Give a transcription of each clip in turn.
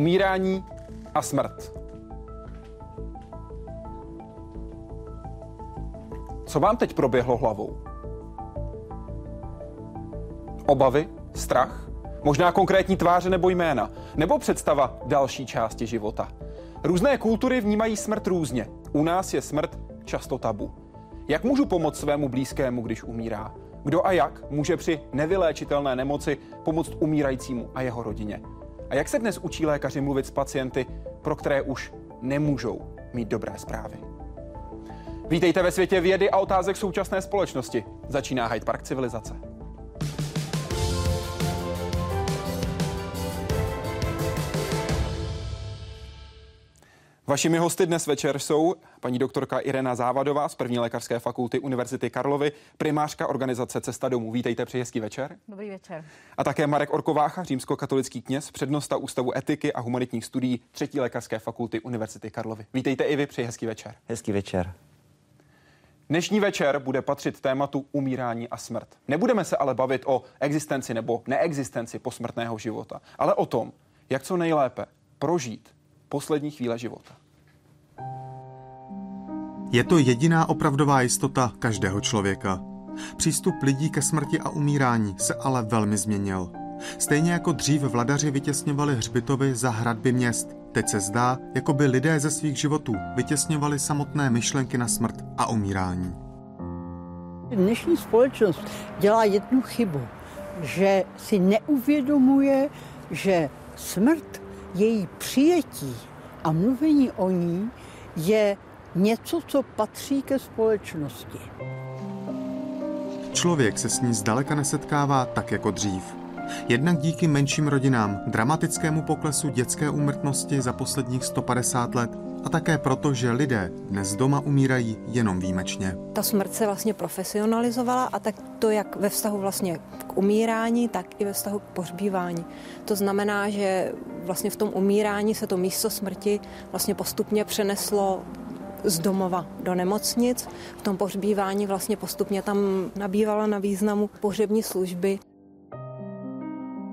Umírání a smrt. Co vám teď proběhlo hlavou? Obavy? Strach? Možná konkrétní tváře nebo jména? Nebo představa další části života? Různé kultury vnímají smrt různě. U nás je smrt často tabu. Jak můžu pomoct svému blízkému, když umírá? Kdo a jak může při nevyléčitelné nemoci pomoct umírajícímu a jeho rodině? A jak se dnes učí lékaři mluvit s pacienty, pro které už nemůžou mít dobré zprávy? Vítejte ve světě vědy a otázek současné společnosti. Začíná Hyde Park civilizace. Vašimi hosty dnes večer jsou paní doktorka Irena Závadová z první lékařské fakulty Univerzity Karlovy, primářka organizace Cesta domů. Vítejte, přeji hezký večer. Dobrý večer. A také Marek Orkovácha, římskokatolický kněz, přednosta Ústavu etiky a humanitních studií třetí lékařské fakulty Univerzity Karlovy. Vítejte i vy, přeji hezký večer. Hezký večer. Dnešní večer bude patřit tématu umírání a smrt. Nebudeme se ale bavit o existenci nebo neexistenci posmrtného života, ale o tom, jak co nejlépe prožít poslední chvíle života. Je to jediná opravdová jistota každého člověka. Přístup lidí ke smrti a umírání se ale velmi změnil. Stejně jako dřív vladaři vytěsňovali hřbitovy za hradby měst, teď se zdá, jako by lidé ze svých životů vytěsňovali samotné myšlenky na smrt a umírání. Dnešní společnost dělá jednu chybu, že si neuvědomuje, že smrt, její přijetí a mluvení o ní je něco, co patří ke společnosti. Člověk se s ní zdaleka nesetkává tak jako dřív. Jednak díky menším rodinám, dramatickému poklesu dětské úmrtnosti za posledních 150 let a také proto, že lidé dnes doma umírají jenom výjimečně. Ta smrt se vlastně profesionalizovala a tak to jak ve vztahu vlastně k umírání, tak i ve vztahu k pohřbívání. To znamená, že vlastně v tom umírání se to místo smrti vlastně postupně přeneslo z domova do nemocnic. V tom pohřbívání vlastně postupně tam nabývala na významu pohřební služby.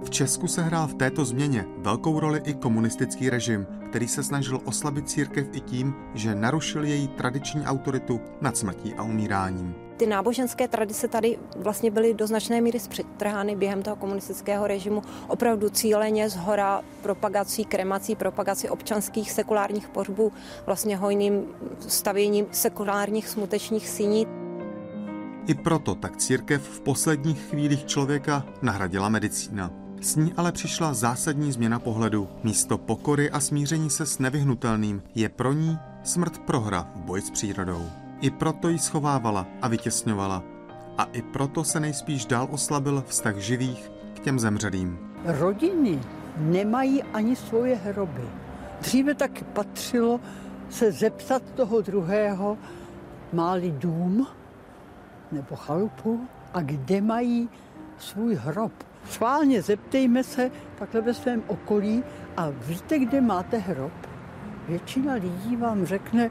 V Česku se hrál v této změně velkou roli i komunistický režim, který se snažil oslabit církev i tím, že narušil její tradiční autoritu nad smrtí a umíráním. Ty náboženské tradice tady vlastně byly do značné míry zpřetrhány během toho komunistického režimu opravdu cíleně z hora propagací, kremací, propagací občanských sekulárních pohřbů, vlastně hojným stavěním sekulárních smutečních síní. I proto tak církev v posledních chvílích člověka nahradila medicína. S ní ale přišla zásadní změna pohledu. Místo pokory a smíření se s nevyhnutelným je pro ní smrt prohra v boji s přírodou. I proto ji schovávala a vytěsňovala. A i proto se nejspíš dál oslabil vztah živých k těm zemřelým. Rodiny nemají ani svoje hroby. Dříve tak patřilo se zeptat toho druhého, máli dům nebo chalupu a kde mají svůj hrob. Schválně zeptejme se takhle ve svém okolí a víte, kde máte hrob? Většina lidí vám řekne,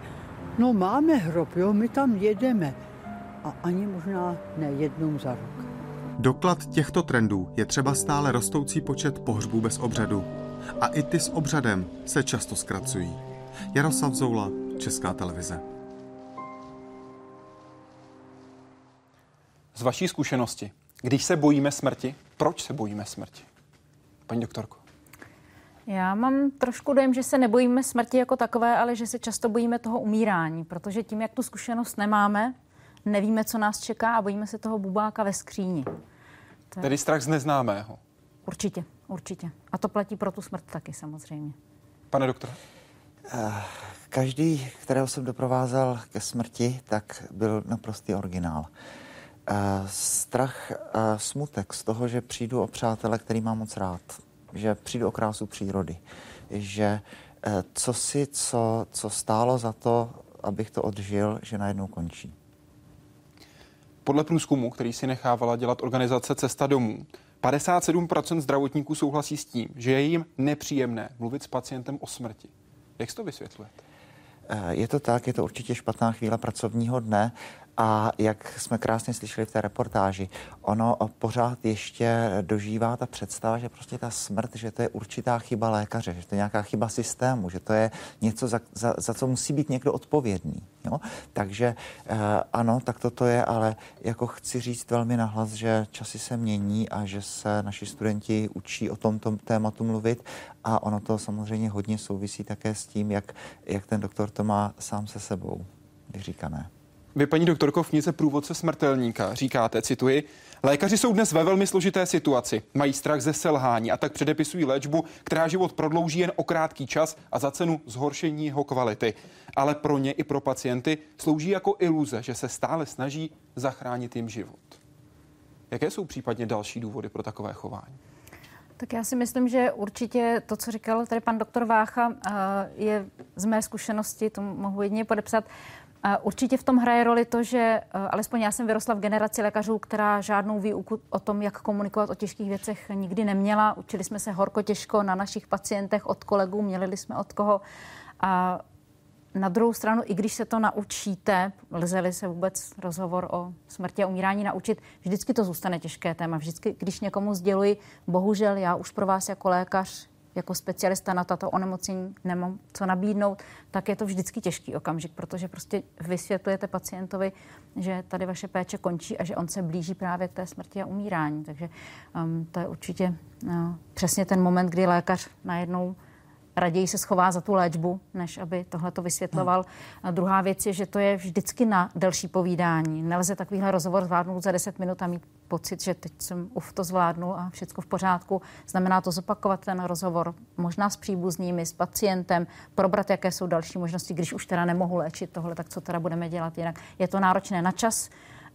no máme hrob, jo, my tam jedeme. A ani možná ne jednou za rok. Doklad těchto trendů je třeba stále rostoucí počet pohřbů bez obřadu. A i ty s obřadem se často zkracují. Jaroslav Zoula, Česká televize. Z vaší zkušenosti, když se bojíme smrti, proč se bojíme smrti? Paní doktorko. Já mám trošku dojem, že se nebojíme smrti jako takové, ale že se často bojíme toho umírání, protože tím, jak tu zkušenost nemáme, nevíme, co nás čeká a bojíme se toho bubáka ve skříni. To je... Tedy strach z neznámého. Určitě, určitě. A to platí pro tu smrt taky samozřejmě. Pane doktore? Eh, každý, kterého jsem doprovázel ke smrti, tak byl naprostý originál. Eh, strach, smutek z toho, že přijdu o přátele, který mám moc rád, že přijdu o krásu přírody, že eh, co si, co, co stálo za to, abych to odžil, že najednou končí. Podle průzkumu, který si nechávala dělat organizace Cesta domů, 57% zdravotníků souhlasí s tím, že je jim nepříjemné mluvit s pacientem o smrti. Jak to vysvětlujete? Eh, je to tak, je to určitě špatná chvíle pracovního dne A jak jsme krásně slyšeli v té reportáži, ono pořád ještě dožívá ta představa, že prostě ta smrt, že to je určitá chyba lékaře, že to je nějaká chyba systému, že to je něco, za, za, za co musí být někdo odpovědný. Jo? Takže eh, ano, tak toto je, ale jako chci říct velmi nahlas, že časy se mění a že se naši studenti učí o tomto tématu mluvit a ono to samozřejmě hodně souvisí také s tím, jak, jak ten doktor to má sám se sebou, vyříkané. Vy, paní doktorko, v knize Průvodce smrtelníka říkáte, cituji, lékaři jsou dnes ve velmi složité situaci, mají strach ze selhání a tak předepisují léčbu, která život prodlouží jen o krátký čas a za cenu zhoršení jeho kvality. Ale pro ně i pro pacienty slouží jako iluze, že se stále snaží zachránit jim život. Jaké jsou případně další důvody pro takové chování? Tak já si myslím, že určitě to, co říkal tady pan doktor Vácha, eh, je z mé zkušenosti, to mohu jedině podepsat, Určitě v tom hraje roli to, že eh, alespoň já jsem vyrostla v generaci lékařů, která žádnou výuku o tom, jak komunikovat o těžkých věcech nikdy neměla. Učili jsme se horko těžko na našich pacientech od kolegů, měli jsme od koho. A na druhou stranu, i když se to naučíte, lze se vůbec rozhovor o smrti a umírání naučit, vždycky to zůstane těžké téma. Vždycky, když někomu sděluji, bohužel já už pro vás jako lékař jako specialista na tato onemocnění nemám co nabídnout, tak je to vždycky těžký okamžik, protože prostě vysvětlujete pacientovi, že tady vaše péče končí a že on se blíží právě k té smrti a umírání. Takže um, to je určitě uh, přesně ten moment, kdy lékař najednou raději se schová za tu léčbu, než aby tohle to vysvětloval. A druhá věc je, že to je vždycky na delší povídání. Nelze takovýhle rozhovor zvládnout za 10 minut a mít pocit, že teď jsem uf, to zvládnu a všechno v pořádku. Znamená to zopakovat ten rozhovor, možná s příbuznými, s pacientem, probrat, jaké jsou další možnosti, když už teda nemohu léčit tohle, tak co teda budeme dělat jinak. Je to náročné na čas,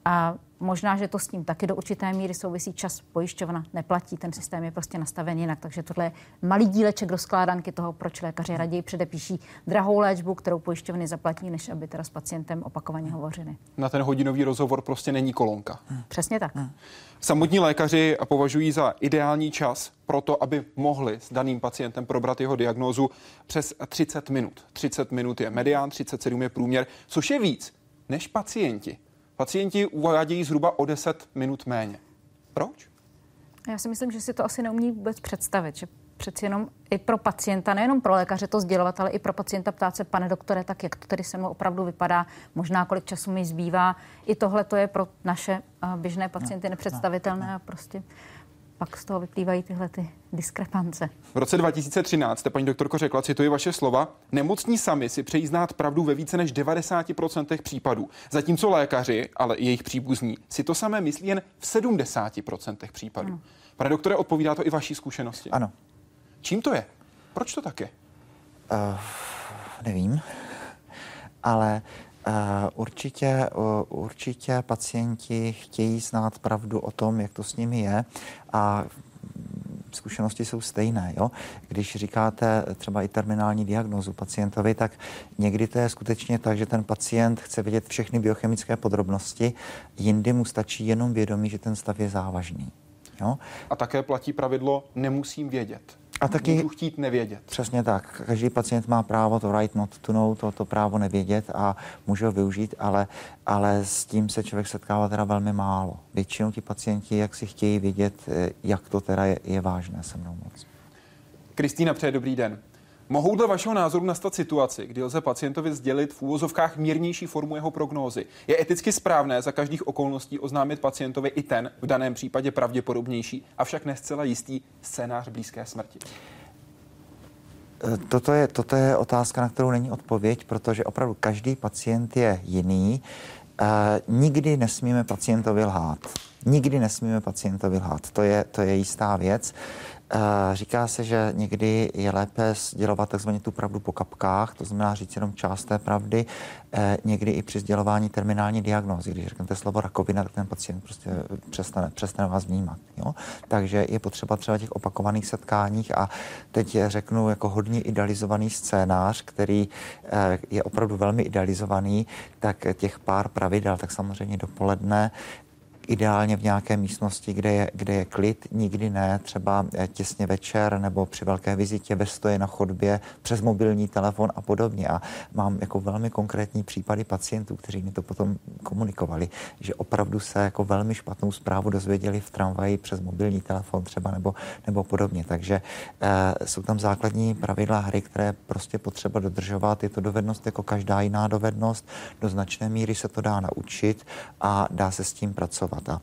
a možná, že to s tím taky do určité míry souvisí čas pojišťovna neplatí, ten systém je prostě nastaven jinak. Takže tohle je malý díleček do skládanky toho, proč lékaři raději předepíší drahou léčbu, kterou pojišťovny zaplatí, než aby teda s pacientem opakovaně hovořili. Na ten hodinový rozhovor prostě není kolonka. Hmm. Přesně tak. Hmm. Samotní lékaři považují za ideální čas pro to, aby mohli s daným pacientem probrat jeho diagnózu přes 30 minut. 30 minut je medián, 37 je průměr, což je víc než pacienti Pacienti uvádějí zhruba o 10 minut méně. Proč? Já si myslím, že si to asi neumí vůbec představit, že přeci jenom i pro pacienta, nejenom pro lékaře to sdělovat, ale i pro pacienta ptát se, pane doktore, tak jak to tedy se mnou opravdu vypadá, možná kolik času mi zbývá. I tohle to je pro naše eh, běžné pacienty no, nepředstavitelné no, no. a prostě pak z toho vyplývají tyhle ty diskrepance. V roce 2013 jste, paní doktorko, řekla, cituji vaše slova, nemocní sami si přejí znát pravdu ve více než 90% případů, zatímco lékaři, ale i jejich příbuzní, si to samé myslí jen v 70% případů. Ano. Pane doktore, odpovídá to i vaší zkušenosti? Ano. Čím to je? Proč to tak je? Uh, nevím, ale Uh, určitě, uh, určitě pacienti chtějí znát pravdu o tom, jak to s nimi je a zkušenosti jsou stejné. Jo? Když říkáte třeba i terminální diagnozu pacientovi, tak někdy to je skutečně tak, že ten pacient chce vědět všechny biochemické podrobnosti, jindy mu stačí jenom vědomí, že ten stav je závažný. Jo? A také platí pravidlo nemusím vědět. A taky můžu chtít nevědět. Přesně tak. Každý pacient má právo to right not to know, to, to právo nevědět a může ho využít, ale, ale s tím se člověk setkává teda velmi málo. Většinou ti pacienti, jak si chtějí vědět, eh, jak to teda je, je vážné se mnou moc. Kristýna, přeje dobrý den. Mohou dle vašeho názoru nastat situaci, kdy lze pacientovi sdělit v úvozovkách mírnější formu jeho prognózy? Je eticky správné za každých okolností oznámit pacientovi i ten, v daném případě pravděpodobnější, avšak nescela jistý scénář blízké smrti? Eh, toto je, toto je otázka, na kterou není odpověď, protože opravdu každý pacient je jiný. Uh, nikdy nesmíme pacientovi lhát. Nikdy nesmíme pacientovi lhát. To je, to je jistá věc. Říká se, že někdy je lépe sdělovat takzvaně tu pravdu po kapkách, to znamená říct jenom část té pravdy, e, někdy i při sdělování terminální diagnózy. Když řeknete slovo rakovina, tak ten pacient prostě přestane, přestane vás vnímat. Jo? Takže je potřeba třeba těch opakovaných setkáních a teď řeknu jako hodně idealizovaný scénář, který e, je opravdu velmi idealizovaný, tak těch pár pravidel, tak samozřejmě dopoledne ideálně v nějaké místnosti, kde je, kde je klid, nikdy ne, třeba eh, těsně večer nebo při velké vizitě ve stoje na chodbě, přes mobilní telefon a podobně. A mám jako velmi konkrétní případy pacientů, kteří mi to potom komunikovali, že opravdu se jako velmi špatnou zprávu dozvěděli v tramvaji přes mobilní telefon třeba nebo, nebo podobně. Takže e, jsou tam základní pravidla hry, které prostě potřeba dodržovat. Je to dovednost jako každá jiná dovednost. Do značné míry se to dá naučit a dá se s tím pracovat. A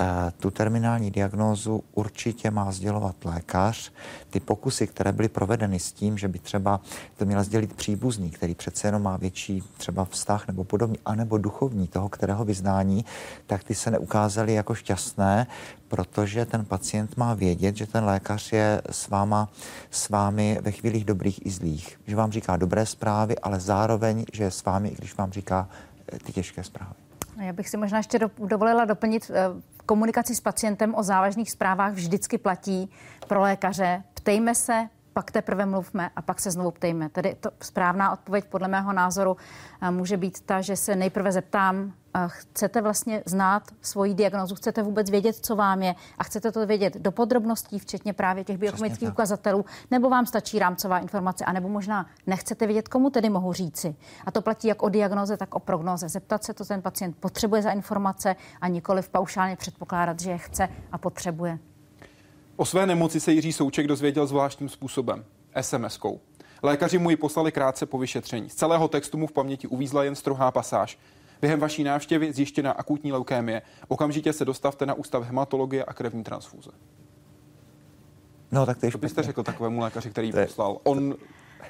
Eh, tu terminální diagnózu určitě má sdělovat lékař. Ty pokusy, které byly provedeny s tím, že by třeba to měla sdělit příbuzný, který přece jenom má větší třeba vztah nebo podobně, anebo duchovní toho, kterého vyznání, tak ty se neukázaly jako šťastné, protože ten pacient má vědět, že ten lékař je s, váma, s vámi ve chvílích dobrých i zlých. Že vám říká dobré zprávy, ale zároveň, že je s vámi, i když vám říká eh, ty těžké zprávy. Já bych si možná ještě dovolila doplnit eh, komunikaci s pacientem o závažných zprávách vždycky platí pro lékaře. Ptejme se, pak teprve mluvme a pak se znovu ptejme. Tedy to správná odpověď podle mého názoru eh, může být ta, že se nejprve zeptám, eh, chcete vlastně znát svoji diagnozu, chcete vůbec vědět, co vám je a chcete to vědět do podrobností, včetně právě těch biochemických ukazatelů, nebo vám stačí rámcová informace, anebo možná nechcete vědět, komu tedy mohu říci. A to platí jak o diagnoze, tak o prognoze. Zeptat se, to ten pacient potřebuje za informace a nikoli v paušálně předpokládat, že je chce a potřebuje. O své nemoci se Jiří Souček dozvěděl zvláštním způsobem, SMS-kou. Lékaři mu ji poslali krátce po vyšetření. Z celého textu mu v paměti uvízla jen strohá pasáž. Během vaší návštěvy zjištěna akutní leukémie. Okamžitě se dostavte na ústav hematologie a krevní transfúze. No, tak to je Co byste řekl takovému lékaři, který ji poslal? On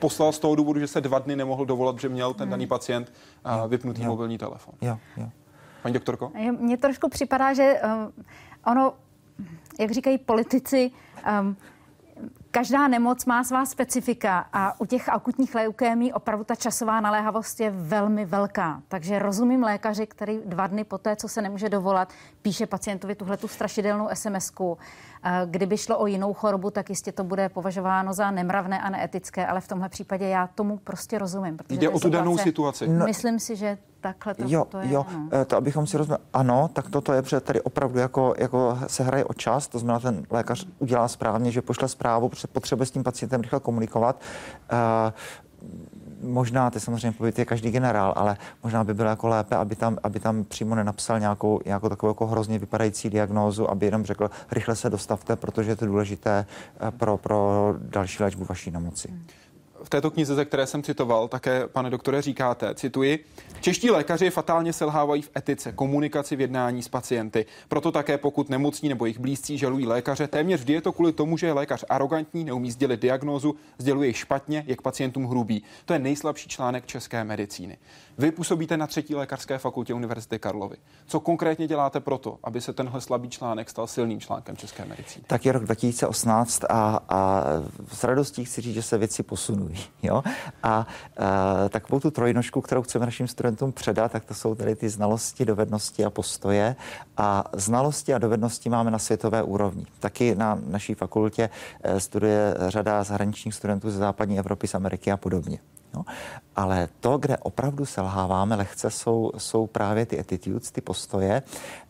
poslal z toho důvodu, že se dva dny nemohl dovolat, že měl ten daný pacient uh, vypnutý jo. mobilní telefon. Jo, jo. Paní doktorko? Mně trošku připadá, že uh, ono jak říkají politici, um, každá nemoc má svá specifika a u těch akutních leukémí opravdu ta časová naléhavost je velmi velká. Takže rozumím lékaři, který dva dny poté, co se nemůže dovolat, píše pacientovi tuhle tu strašidelnou SMS-ku. Kdyby šlo o jinou chorobu, tak jistě to bude považováno za nemravné a neetické, ale v tomhle případě já tomu prostě rozumím. Jde o tu danou situaci. No, myslím si, že takhle to, jo, to je. Jo, no. Eh, to abychom si rozuměli, ano, tak toto je, protože tady opravdu jako, jako se hraje o čas, to znamená, ten lékař udělá správně, že pošle zprávu, protože potřebuje s tím pacientem rychle komunikovat. Uh, možná, to samozřejmě povědět je každý generál, ale možná by bylo jako lépe, aby tam, aby tam přímo nenapsal nějakou, nějakou takovou jako hrozně vypadající diagnózu, aby jenom řekl, rychle se dostavte, protože je to důležité eh, pro, pro další léčbu vaší nemoci. Hmm v této knize, ze které jsem citoval, také, pane doktore, říkáte, cituji, čeští lékaři fatálně selhávají v etice, komunikaci v jednání s pacienty. Proto také pokud nemocní nebo jejich blízcí žalují lékaře, téměř vždy je to kvůli tomu, že je lékař arrogantní, neumí sdělit diagnózu, sděluje špatně, je k pacientům hrubý. To je nejslabší článek české medicíny. Vy působíte na třetí lékařské fakultě Univerzity Karlovy. Co konkrétně děláte proto, aby se tenhle slabý článek stal silným článkem české medicíny? Tak je rok 2018 a, a s radostí chci říct, že se věci posunují. Jo? A, a takovou tu trojnožku, kterou chceme našim studentům předat, tak to jsou tady ty znalosti, dovednosti a postoje. A znalosti a dovednosti máme na světové úrovni. Taky na naší fakultě eh, studuje řada zahraničních studentů ze západní Evropy, z Ameriky a podobně. No, ale to, kde opravdu selháváme lehce, jsou, jsou právě ty attitudes, ty postoje.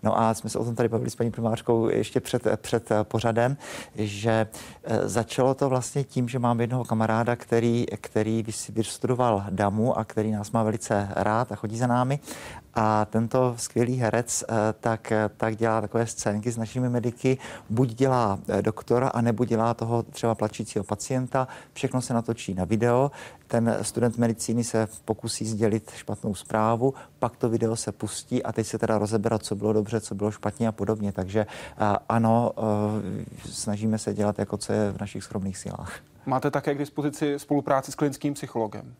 No a jsme se o tom tady bavili s paní primářkou ještě před, před pořadem, že eh, začalo to vlastně tím, že mám jednoho kamaráda, který, který vystudoval DAMu a který nás má velice rád a chodí za námi. A tento skvělý herec eh, tak, tak dělá takové scénky s našimi mediky. Buď dělá eh, doktora, anebo dělá toho třeba plačícího pacienta. Všechno se natočí na video. Ten student medicíny se pokusí sdělit špatnou zprávu, pak to video se pustí a teď se teda rozeberat, co bylo dobře, co bylo špatně a podobně. Takže ano, eh, snažíme se dělat jako co je v našich skromných silách. Máte také k dispozici spolupráci s klinickým psychologem?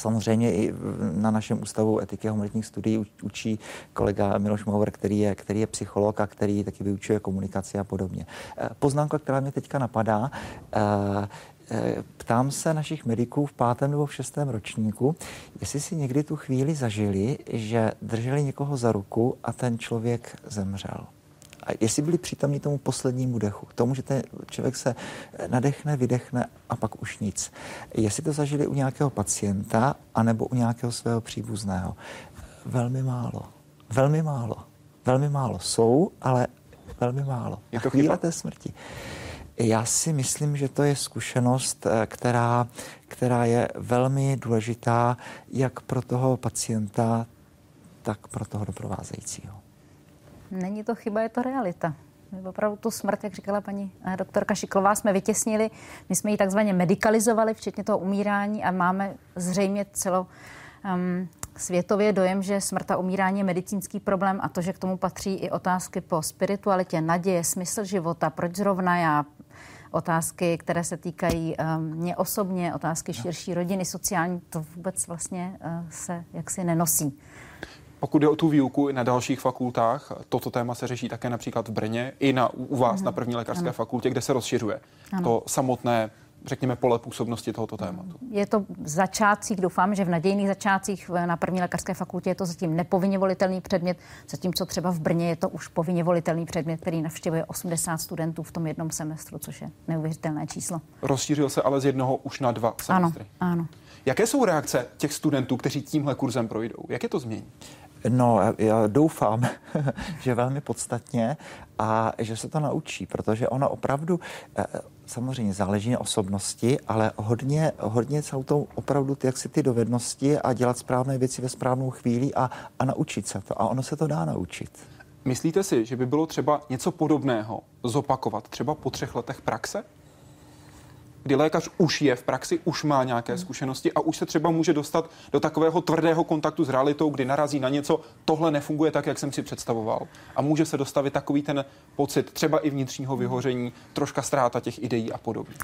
Samozřejmě i na našem ústavu etiky a humanitních studií učí kolega Miloš Mauer, který je, který je psycholog a který taky vyučuje komunikaci a podobně. Eh, poznámka, která mě teďka napadá, eh, Eh, ptám se našich mediků v pátém nebo v šestém ročníku, jestli si někdy tu chvíli zažili, že drželi někoho za ruku a ten člověk zemřel. A jestli byli přítomní tomu poslednímu dechu, k tomu, že ten člověk se nadechne, vydechne a pak už nic. Jestli to zažili u nějakého pacienta anebo u nějakého svého příbuzného. Velmi málo. Velmi málo. velmi málo. Jsou, ale velmi málo. Je to chvíle té smrti. Já si myslím, že to je zkušenost, eh, která, která je velmi důležitá jak pro toho pacienta, tak pro toho doprovázejícího. Není to chyba, je to realita. My opravdu tu smrt, jak říkala paní eh, doktorka Šiklová, jsme vytěsnili, my jsme ji takzvaně medicalizovali, včetně toho umírání a máme zřejmě celo um, světově dojem, že smrt a umírání je medicínský problém a to, že k tomu patří i otázky po spiritualitě, naděje, smysl života, proč zrovna já, otázky, které se týkají um, mě osobně, otázky širší rodiny, sociální, to vůbec vlastně uh, se jaksi nenosí. Pokud jde o tu výuku i na dalších fakultách, toto téma se řeší také například v Brně, i na, u vás ano. na první lékařské ano. fakultě, kde se rozšiřuje ano. to samotné řekněme, pole působnosti tohoto tématu? Je to v začátcích, doufám, že v nadějných začátcích na první lékařské fakultě je to zatím nepovinně volitelný předmět, zatímco třeba v Brně je to už povinně volitelný předmět, který navštěvuje 80 studentů v tom jednom semestru, což je neuvěřitelné číslo. Rozšířil se ale z jednoho už na dva semestry. Ano, ano. Jaké jsou reakce těch studentů, kteří tímhle kurzem projdou? Jak je to změní? No, já doufám, že velmi podstatně a že se to naučí, protože ono opravdu, eh, samozřejmě záleží na osobnosti, ale hodně, hodně jsou to opravdu ty, jak si ty dovednosti a dělat správné věci ve správnou chvíli a, a naučit se to. A ono se to dá naučit. Myslíte si, že by bylo třeba něco podobného zopakovat třeba po třech letech praxe? Kdy lékař už je v praxi, už má nějaké hmm. zkušenosti a už se třeba může dostat do takového tvrdého kontaktu s realitou, kdy narazí na něco, tohle nefunguje tak, jak jsem si představoval. A může se dostavit takový ten pocit třeba i vnitřního vyhoření, troška ztráta těch ideí a podobně.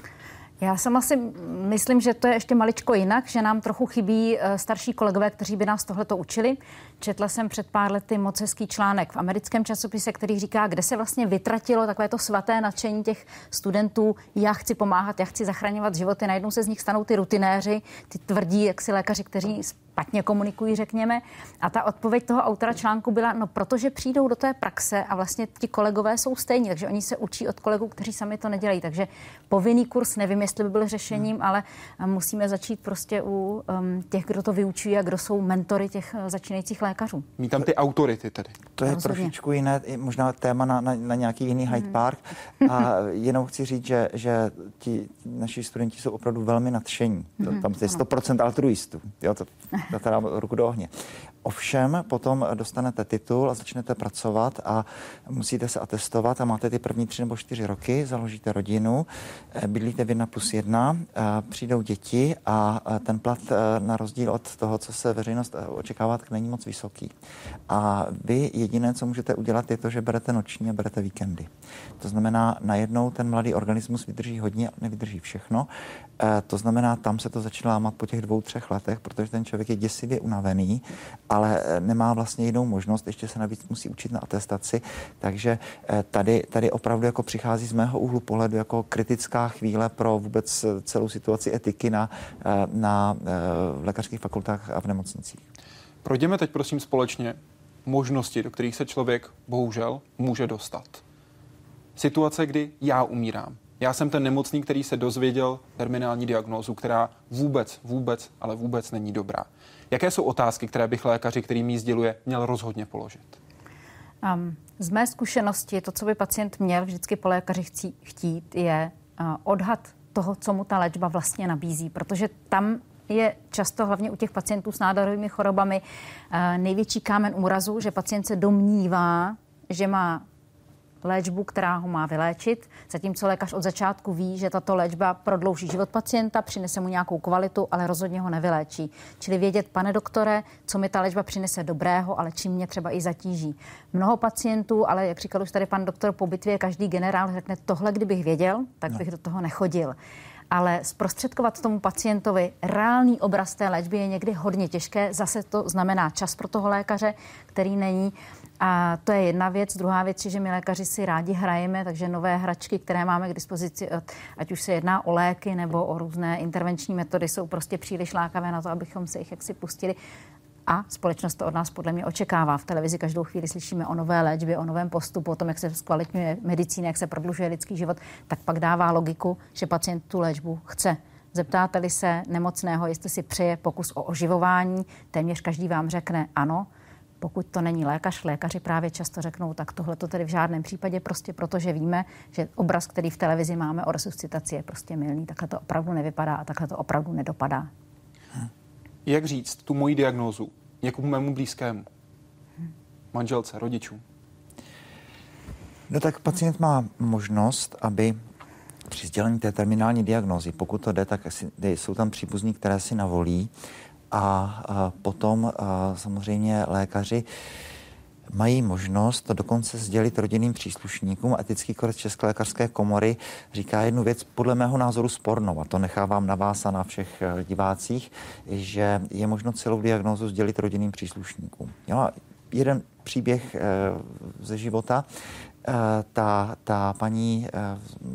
Já sama si myslím, že to je ještě maličko jinak, že nám trochu chybí eh, starší kolegové, kteří by nás tohleto učili. Četla jsem před pár lety moc hezký článek v americkém časopise, který říká, kde se vlastně vytratilo takové to svaté nadšení těch studentů. Já chci pomáhat, já chci zachraňovat životy. Najednou se z nich stanou ty rutinéři, ty tvrdí, jak si lékaři, kteří špatně komunikují, řekněme. A ta odpověď toho autora článku byla, no protože přijdou do té praxe a vlastně ti kolegové jsou stejní, takže oni se učí od kolegů, kteří sami to nedělají. Takže povinný kurz, nevím, jestli by byl řešením, hmm. ale musíme začít prostě u um, těch, kdo to vyučují a kdo jsou mentory těch uh, začínajících lékařů. Mít tam ty autority tedy. To je Rozhodně. trošičku jiné, možná téma na, na, na nějaký jiný Hyde hmm. Park. A jenom chci říct, že, že ti naši studenti jsou opravdu velmi nadšení. Hmm. Tam je 100% altruistů. Jo, to teda ruku do ohně. Ovšem potom dostanete titul a začnete pracovat a musíte se atestovat a máte ty první tři nebo čtyři roky, založíte rodinu, eh, bydlíte v jedna plus jedna, eh, přijdou děti a eh, ten plat na rozdíl od toho, co se veřejnost očekává, tak není moc vysoký. A vy jediné, co můžete udělat, je to, že berete noční a berete víkendy. To znamená, najednou ten mladý organismus vydrží hodně, nevydrží všechno. To znamená, tam se to začíná lámat po těch dvou, třech letech, protože ten člověk je děsivě unavený ale eh, nemá vlastně jinou možnost, ještě se navíc musí učit na atestaci, takže eh, tady, tady opravdu jako přichází z mého úhlu pohledu jako kritická chvíle pro vůbec eh, celou situaci etiky na, na lékařských fakultách a v nemocnicích. Projdeme teď prosím společně možnosti, do kterých se člověk bohužel může dostat. Situace, kdy já umírám. Já jsem ten nemocný, který se dozvěděl terminální diagnózu, která vůbec, vůbec, ale vůbec není dobrá. Jaké jsou otázky, které bych lékaři, který mi sděluje, měl rozhodně položit? Um, z mé zkušenosti to, co by pacient měl vždycky po lékaři chcí, chtít, je uh, odhad toho, co mu ta léčba vlastně nabízí, protože tam je často hlavně u těch pacientů s nádorovými chorobami největší kámen úrazu, že pacient se domnívá, že má léčbu, která ho má vyléčit, zatímco lékař od začátku ví, že tato léčba prodlouží život pacienta, přinese mu nějakou kvalitu, ale rozhodně ho nevyléčí. Čili vědět, pane doktore, co mi ta léčba přinese dobrého, ale čím mě třeba i zatíží. Mnoho pacientů, ale jak říkal už tady pan doktor po bitvě, každý generál řekne, tohle kdybych věděl, tak no. bych do toho nechodil ale zprostředkovat tomu pacientovi reálný obraz té léčby je někdy hodně těžké. Zase to znamená čas pro toho lékaře, který není. A to je jedna věc. Druhá věc je, že my lékaři si rádi hrajeme, takže nové hračky, které máme k dispozici, ať už se jedná o léky nebo o různé intervenční metody, jsou prostě příliš lákavé na to, abychom se jich jaksi pustili. A společnost to od nás podle mě očekává. V televizi každou chvíli slyšíme o nové léčbě, o novém postupu, o tom, jak se zkvalitňuje medicína, jak se prodlužuje lidský život, tak pak dává logiku, že pacient tu léčbu chce. Zeptáte-li se nemocného, jestli si přeje pokus o oživování, téměř každý vám řekne ano Pokud to není lékař, lékaři právě často řeknou, tak tohle to tedy v žádném případě, prostě protože víme, že obraz, který v televizi máme o resuscitaci, je prostě milný. Takhle to opravdu nevypadá a takhle to opravdu nedopadá. Jak říct tu moji diagnózu někomu mému blízkému? Manželce, rodičům? No tak pacient má možnost, aby při sdělení té terminální diagnózy, pokud to jde, tak jsou tam příbuzní, které si navolí a, potom samozřejmě lékaři mají možnost to dokonce sdělit rodinným příslušníkům. Etický kodex České lékařské komory říká jednu věc, podle mého názoru spornou, a to nechávám na vás a na všech eh, divácích, že je možno celou diagnózu sdělit rodinným příslušníkům. Jo, jeden příběh e, ze života. E, ta, ta paní,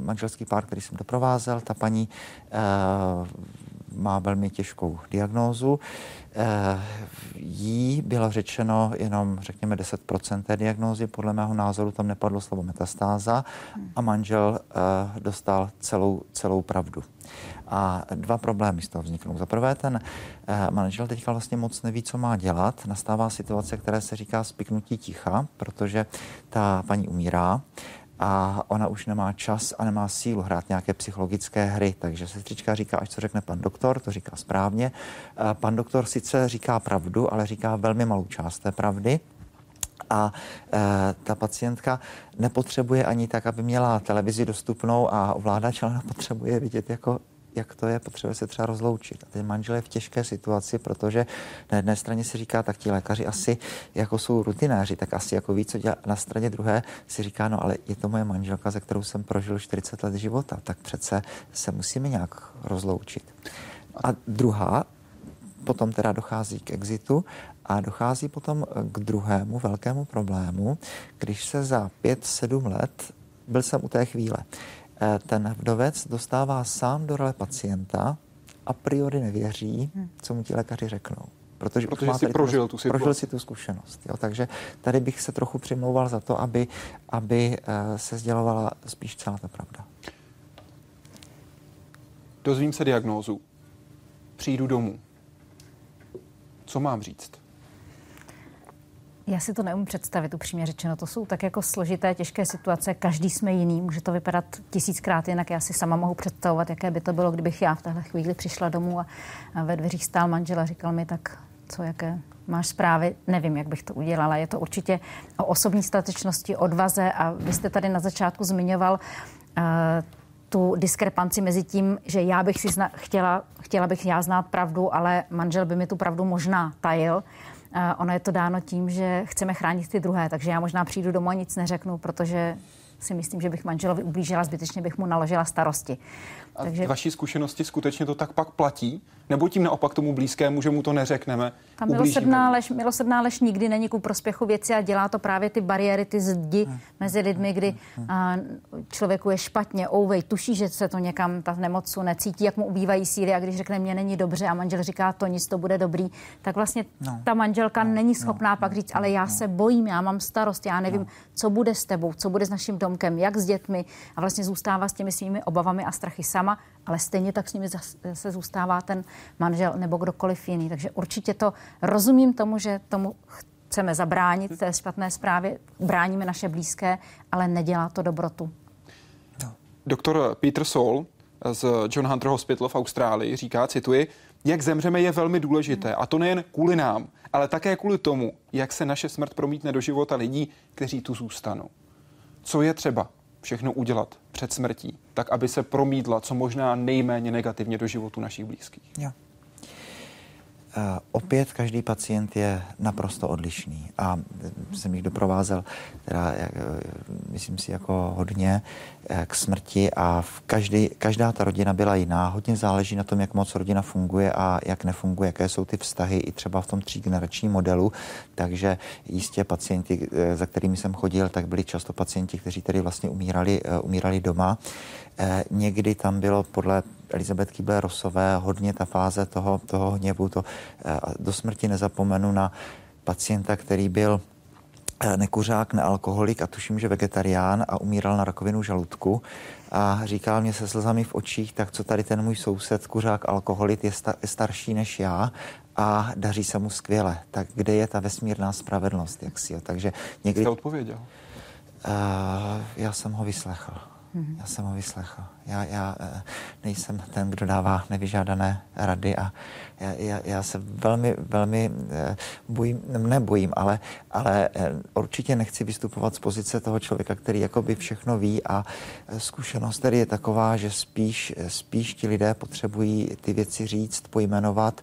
manželský pár, který jsem doprovázel, ta paní má velmi těžkou diagnózu. Eh, jí bylo řečeno jenom, řekněme, 10% té diagnózy. Podle mého názoru tam nepadlo slovo metastáza a manžel eh, dostal celou, celou pravdu. A dva problémy z toho vzniknou. Za prvé, ten eh, manžel teďka vlastně moc neví, co má dělat. Nastává situace, které se říká spiknutí ticha, protože ta paní umírá a ona už nemá čas a nemá sílu hrát nějaké psychologické hry. Takže sestřička říká, až co řekne pan doktor, to říká správně. Pan doktor sice říká pravdu, ale říká velmi malou část té pravdy. A e, ta pacientka nepotřebuje ani tak, aby měla televizi dostupnou a ovládač, ale potřebuje vidět jako jak to je, potřebuje se třeba rozloučit. A ten manžel je v těžké situaci, protože na jedné straně si říká, tak ti lékaři asi jako jsou rutináři, tak asi jako ví, co dělá. Na straně druhé si říká, no ale je to moje manželka, ze kterou jsem prožil 40 let života, tak přece se musíme nějak rozloučit. A druhá, potom teda dochází k exitu a dochází potom k druhému velkému problému, když se za 5-7 let, byl jsem u té chvíle, ten vdovec dostává sám do role pacienta, a priori nevěří, hmm. co mu ti lékaři řeknou. Protože, protože jsi prožil tu situaci. Prožil si tu zkušenost. Jo. Takže tady bych se trochu přimlouval za to, aby, aby eh, se sdělovala spíš celá ta pravda. Dozvím se diagnózu. Přijdu domů. Co mám říct? Já si to neumím představit, upřímně řečeno. To jsou tak jako složité, těžké situace. Každý jsme jiný. Může to vypadat tisíckrát jinak. Já si sama mohu představovat, jaké by to bylo, kdybych já v téhle chvíli přišla domů a, ve dveřích stál manžel a říkal mi, tak co, jaké máš zprávy, nevím, jak bych to udělala. Je to určitě o osobní statečnosti, odvaze a vy jste tady na začátku zmiňoval uh, tu diskrepanci mezi tím, že já bych si zna- chtěla, chtěla bych já znát pravdu, ale manžel by mi tu pravdu možná tajil. Ono je to dáno tím, že chceme chránit ty druhé, takže já možná přijdu domů a nic neřeknu, protože si myslím, že bych manželovi ublížila, zbytečně bych mu naložila starosti. A Takže... vaší zkušenosti skutečně to tak pak platí? Nebo tím naopak tomu blízkému, že mu to neřekneme? Ta milosrdná lež, milosrdná lež nikdy není ku prospěchu věci a dělá to právě ty bariéry, ty zdi hmm. mezi lidmi, kdy a, člověku je špatně, ouvej, tuší, že se to někam, ta nemoc necítí, jak mu ubývají síly a když řekne, mě není dobře a manžel říká, to nic, to bude dobrý, tak vlastně no. ta manželka no. není schopná no. pak říct, ale já no. se bojím, já mám starost, já nevím, no. co bude s tebou, co bude s naším domkem, jak s dětmi a vlastně zůstává s těmi svými obavami a strachy sama, ale stejně tak s nimi zase zůstává ten manžel nebo kdokoliv jiný. Takže určitě to rozumím tomu, že tomu chceme zabránit té špatné zprávě, bráníme naše blízké, ale nedělá to dobrotu. No. Doktor Peter Sol z John Hunter Hospital v Austrálii říká, cituji, jak zemřeme je velmi důležité a to nejen kvůli nám, ale také kvůli tomu, jak se naše smrt promítne do života lidí, kteří tu zůstanou. Co je třeba všechno udělat před smrtí, tak aby se promídla co možná nejméně negativně do životu našich blízkých? Ja. Uh, opět každý pacient je naprosto odlišný a jsem jich doprovázel, teda, jak, myslím si, jako hodně k smrti a v každý, každá ta rodina byla jiná. Hodně záleží na tom, jak moc rodina funguje a jak nefunguje, jaké jsou ty vztahy i třeba v tom třígeneračním modelu. Takže jistě pacienti, za kterými jsem chodil, tak byli často pacienti, kteří tedy vlastně umírali, umírali doma. Eh, někdy tam bylo podle Elizabeth Kibler-Rosové hodně ta fáze toho, toho hněvu. To, eh, do smrti nezapomenu na pacienta, který byl Eh, nekuřák, nealkoholik a tuším, že vegetarián a umíral na rakovinu žaludku a říkal mě se slzami v očích, tak co tady ten můj soused, kuřák, alkoholik, je, sta- je starší než já a daří se mu skvěle. Tak kde je ta vesmírná spravedlnost, jak si jo? Takže někdy... Jste odpověděl? Uh, já jsem ho vyslechl. Já jsem ho vyslechl. Já, já eh, nejsem ten, kdo dává nevyžádané rady a já, já, já se velmi, velmi eh, bojím, nebojím, ale, ale eh, určitě nechci vystupovat z pozice toho člověka, který jakoby všechno ví a zkušenost tady je taková, že spíš, spíš ti lidé potřebují ty věci říct, pojmenovat,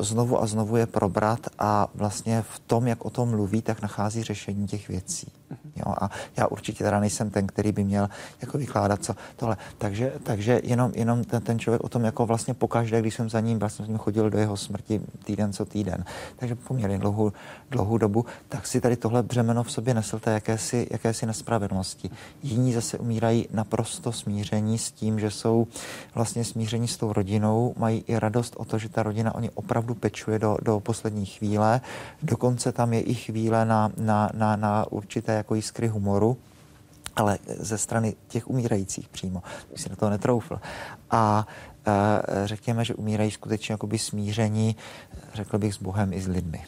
znovu a znovu je probrat a vlastně v tom, jak o tom mluví, tak nachází řešení těch věcí. Jo? A já určitě teda nejsem ten, který by měl jako vykládat co tohle. Takže, takže jenom, jenom ten, ten člověk o tom jako vlastně pokaždé, když jsem za ním, vlastně jsem chodil do jeho smrti týden co týden, takže poměrně dlouhou, dlouhou dobu, tak si tady tohle břemeno v sobě nesl té jakési, jakési nespravedlnosti. Jiní zase umírají naprosto smíření s tím, že jsou vlastně smíření s tou rodinou, mají i radost o to, že ta rodina oni opravdu pečuje do, do poslední chvíle. Dokonce tam je i chvíle na, na, na, na určité jako jiskry humoru ale ze strany těch umírajících přímo. Bych si na to netroufl. A e, řekněme, že umírají skutečně jakoby smíření, řekl bych, s Bohem i s lidmi.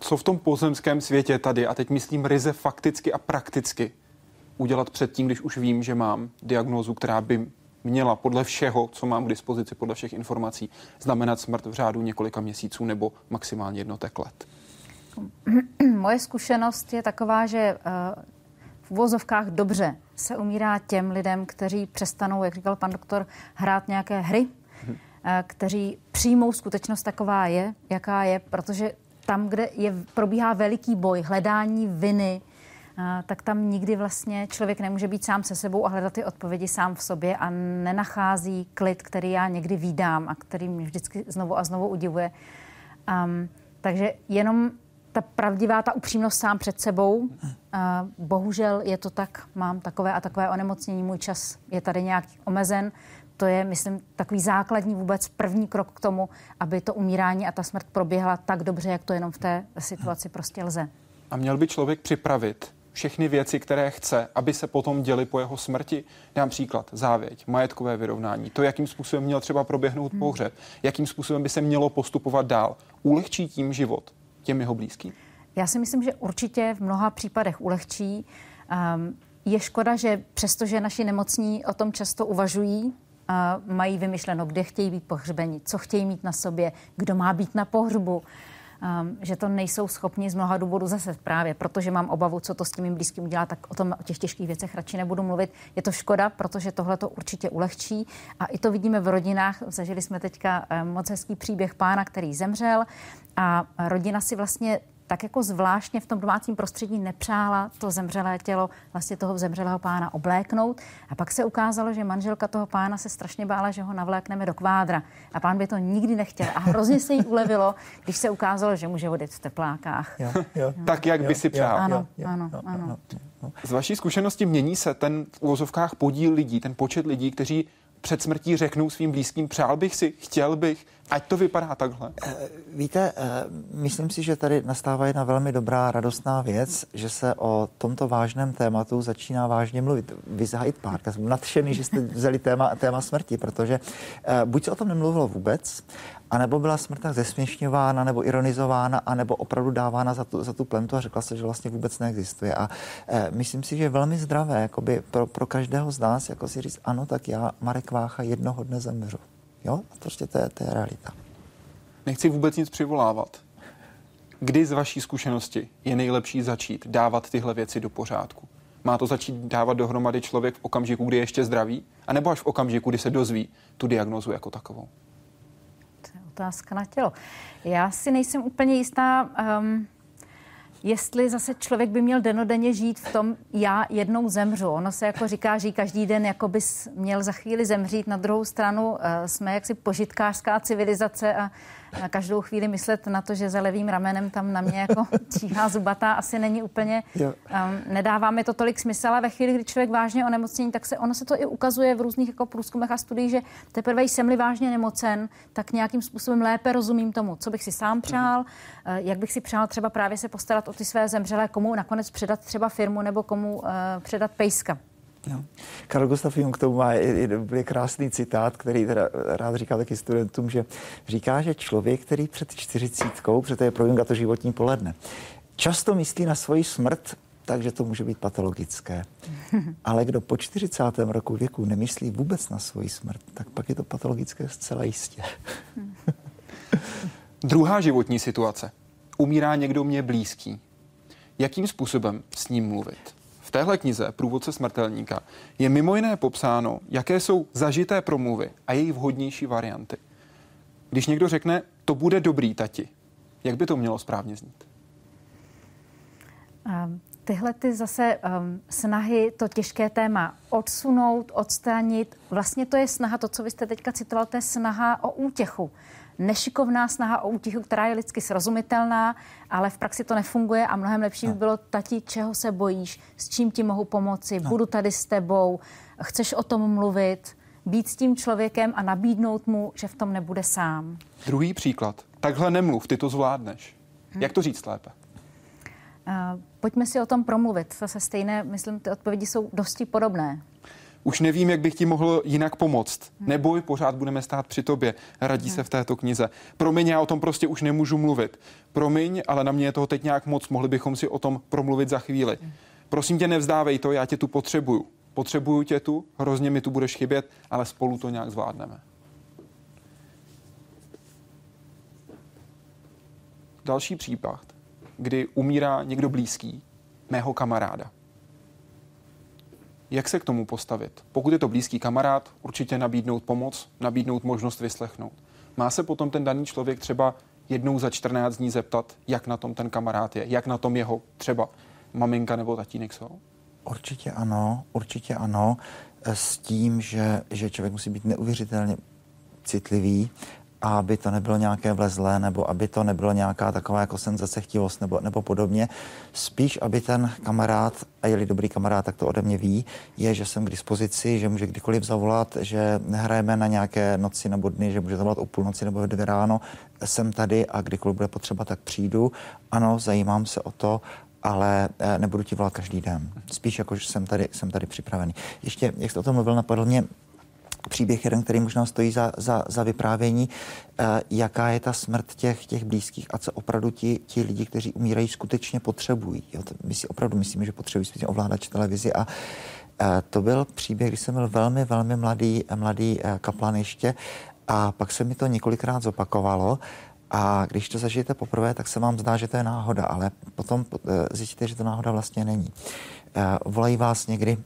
Co v tom pozemském světě tady, a teď myslím ryze fakticky a prakticky, udělat předtím, když už vím, že mám diagnózu, která by měla podle všeho, co mám k dispozici, podle všech informací, znamenat smrt v řádu několika měsíců nebo maximálně jednotek let? Moje zkušenost je taková, že eh, v uvozovkách dobře se umírá těm lidem, kteří přestanou, jak říkal pan doktor, hrát nějaké hry, eh, kteří přijmou skutečnost taková je, jaká je, protože tam, kde je, probíhá veliký boj, hledání viny, eh, tak tam nikdy vlastně člověk nemůže být sám se sebou a hledat ty odpovědi sám v sobě a nenachází klid, který já někdy výdám a který mě vždycky znovu a znovu udivuje. Um, takže jenom ta pravdivá, ta upřímnost sám před sebou. Bohužel je to tak, mám takové a takové onemocnění, můj čas je tady nějak omezen. To je, myslím, takový základní vůbec první krok k tomu, aby to umírání a ta smrt proběhla tak dobře, jak to jenom v té situaci prostě lze. A měl by člověk připravit všechny věci, které chce, aby se potom děly po jeho smrti. Dám příklad, závěť, majetkové vyrovnání, to, jakým způsobem měl třeba proběhnout hmm. pohřeb, jakým způsobem by se mělo postupovat dál. Ulehčí tím život těm jeho blízkým? Já si myslím, že určitě v mnoha případech ulehčí. Um, je škoda, že přestože naši nemocní o tom často uvažují, uh, mají vymyšleno, kde chtějí být pohřbeni, co chtějí mít na sobě, kdo má být na pohřbu, um, že to nejsou schopni z mnoha důvodů zase právě, protože mám obavu, co to s tím blízkým udělá, tak o tom o těch těžkých věcech radši nebudu mluvit. Je to škoda, protože tohle to určitě ulehčí a i to vidíme v rodinách. Zažili jsme teďka um, moc hezký příběh pána, který zemřel a rodina si vlastně tak jako zvláštně v tom domácím prostředí nepřála to zemřelé tělo vlastně toho zemřelého pána obléknout. A pak se ukázalo, že manželka toho pána se strašně bála, že ho navlékneme do kvádra. A pán by to nikdy nechtěl. A hrozně se jí ulevilo, když se ukázalo, že může odjet v teplákách. Jo, jo, tak, jak jo, by si přál. Ano, jo, ano, jo, ano. ano. Z vaší zkušenosti mění se ten v úvozovkách podíl lidí, ten počet lidí, kteří před smrtí řeknou svým blízkým, přál bych si, chtěl bych, ať to vypadá takhle? Eh, víte, eh, myslím si, že tady nastává jedna velmi dobrá, radostná věc, že se o tomto vážném tématu začíná vážně mluvit. Vy z Hyde Park, jsem nadšený, že jste vzali téma, téma smrti, protože eh, buď se o tom nemluvilo vůbec, anebo byla smrt tak zesměšňována nebo ironizována, anebo opravdu dávána za tu, za tu plentu a řekla se, že vlastně vůbec neexistuje. A e, myslím si, že je velmi zdravé jakoby pro, pro každého z nás jako si říct, ano, tak já, Marek Vácha, jednoho dne zemřu. Jo? A prostě to je, to je realita. Nechci vůbec nic přivolávat. Kdy z vaší zkušenosti je nejlepší začít dávat tyhle věci do pořádku? Má to začít dávat dohromady člověk v okamžiku, kdy je ještě zdravý? A nebo až v okamžiku, kdy se dozví tu diagnozu jako takovou? Otázka na tělo. Já si nejsem úplně jistá, um, jestli zase člověk by měl denodenně žít v tom, já jednou zemřu. Ono se jako říká, že každý den jako bys měl za chvíli zemřít. Na druhou stranu uh, jsme jaksi požitkářská civilizace a každou chvíli myslet na to, že za levým ramenem tam na mě jako číhá zubatá, asi není úplně, um, nedává mi to tolik smysl, ale ve chvíli, kdy člověk vážně onemocnění, tak se ono se to i ukazuje v různých jako průzkumech a studiích, že teprve jsem-li vážně nemocen, tak nějakým způsobem lépe rozumím tomu, co bych si sám přál, uh, jak bych si přál třeba právě se postarat o ty své zemřelé, komu nakonec předat třeba firmu nebo komu uh, předat pejska. Jo. Karl Gustav Jung k tomu má je krásný citát, který teda rád říká taky studentům, že říká, že člověk, který před čtyřicítkou, protože to je pro Junga to životní poledne, často myslí na svoji smrt, takže to může být patologické. Ale kdo po 40. roku věku nemyslí vůbec na svoji smrt, tak pak je to patologické zcela jistě. Druhá životní situace. Umírá někdo mě blízký. Jakým způsobem s ním mluvit? Téhle knize Průvodce smrtelníka je mimo jiné popsáno, jaké jsou zažité promluvy a jejich vhodnější varianty. Když někdo řekne, to bude dobrý tati, jak by to mělo správně znít? Um, tyhle ty zase um, snahy, to těžké téma odsunout, odstranit, vlastně to je snaha, to, co vy jste teďka citoval, to je snaha o útěchu nešikovná snaha o útichu, která je lidsky srozumitelná, ale v praxi to nefunguje a mnohem lepší by no. bylo, tati, čeho se bojíš, s čím ti mohu pomoci, no. budu tady s tebou, chceš o tom mluvit, být s tím člověkem a nabídnout mu, že v tom nebude sám. Druhý příklad. Takhle nemluv, ty to zvládneš. Hmm. Jak to říct lépe? Uh, pojďme si o tom promluvit. Zase stejné, myslím, ty odpovědi jsou dosti podobné. Už nevím, jak bych ti mohl jinak pomoct. Neboj, pořád budeme stát při tobě. Radí se v této knize. Promiň, já o tom prostě už nemůžu mluvit. Promiň, ale na mě je toho teď nějak moc. Mohli bychom si o tom promluvit za chvíli. Prosím tě, nevzdávej to, já tě tu potřebuju. Potřebuju tě tu, hrozně mi tu budeš chybět, ale spolu to nějak zvládneme. Další případ, kdy umírá někdo blízký, mého kamaráda jak se k tomu postavit. Pokud je to blízký kamarád, určitě nabídnout pomoc, nabídnout možnost vyslechnout. Má se potom ten daný člověk třeba jednou za 14 dní zeptat, jak na tom ten kamarád je, jak na tom jeho třeba maminka nebo tatínek jsou? Určitě ano, určitě ano, s tím, že, že člověk musí být neuvěřitelně citlivý a aby to nebylo nějaké vlezlé, nebo aby to nebylo nějaká taková jako chtivost nebo, nebo podobně. Spíš, aby ten kamarád, a je-li dobrý kamarád, tak to ode mě ví, je, že jsem k dispozici, že může kdykoliv zavolat, že nehrajeme na nějaké noci nebo dny, že může zavolat o půlnoci nebo dvě ráno, jsem tady a kdykoliv bude potřeba, tak přijdu. Ano, zajímám se o to, ale eh, nebudu ti volat každý den. Spíš jako, že jsem tady, jsem tady připravený. Ještě, jak jste o tom mluvil, napadl mě příběh jeden, který možná stojí za, za, za vyprávění, eh, jaká je ta smrt těch, těch blízkých a co opravdu ti, ti lidi, kteří umírají, skutečně potřebují. Jo, to my si opravdu myslíme, že potřebují spíš ovládač televizi a eh, to byl příběh, kdy jsem byl velmi, velmi mladý, mladý eh, kaplan ještě a pak se mi to několikrát zopakovalo a když to zažijete poprvé, tak se vám zdá, že to je náhoda, ale potom zjistíte, že to náhoda vlastně není. Volají vás někdy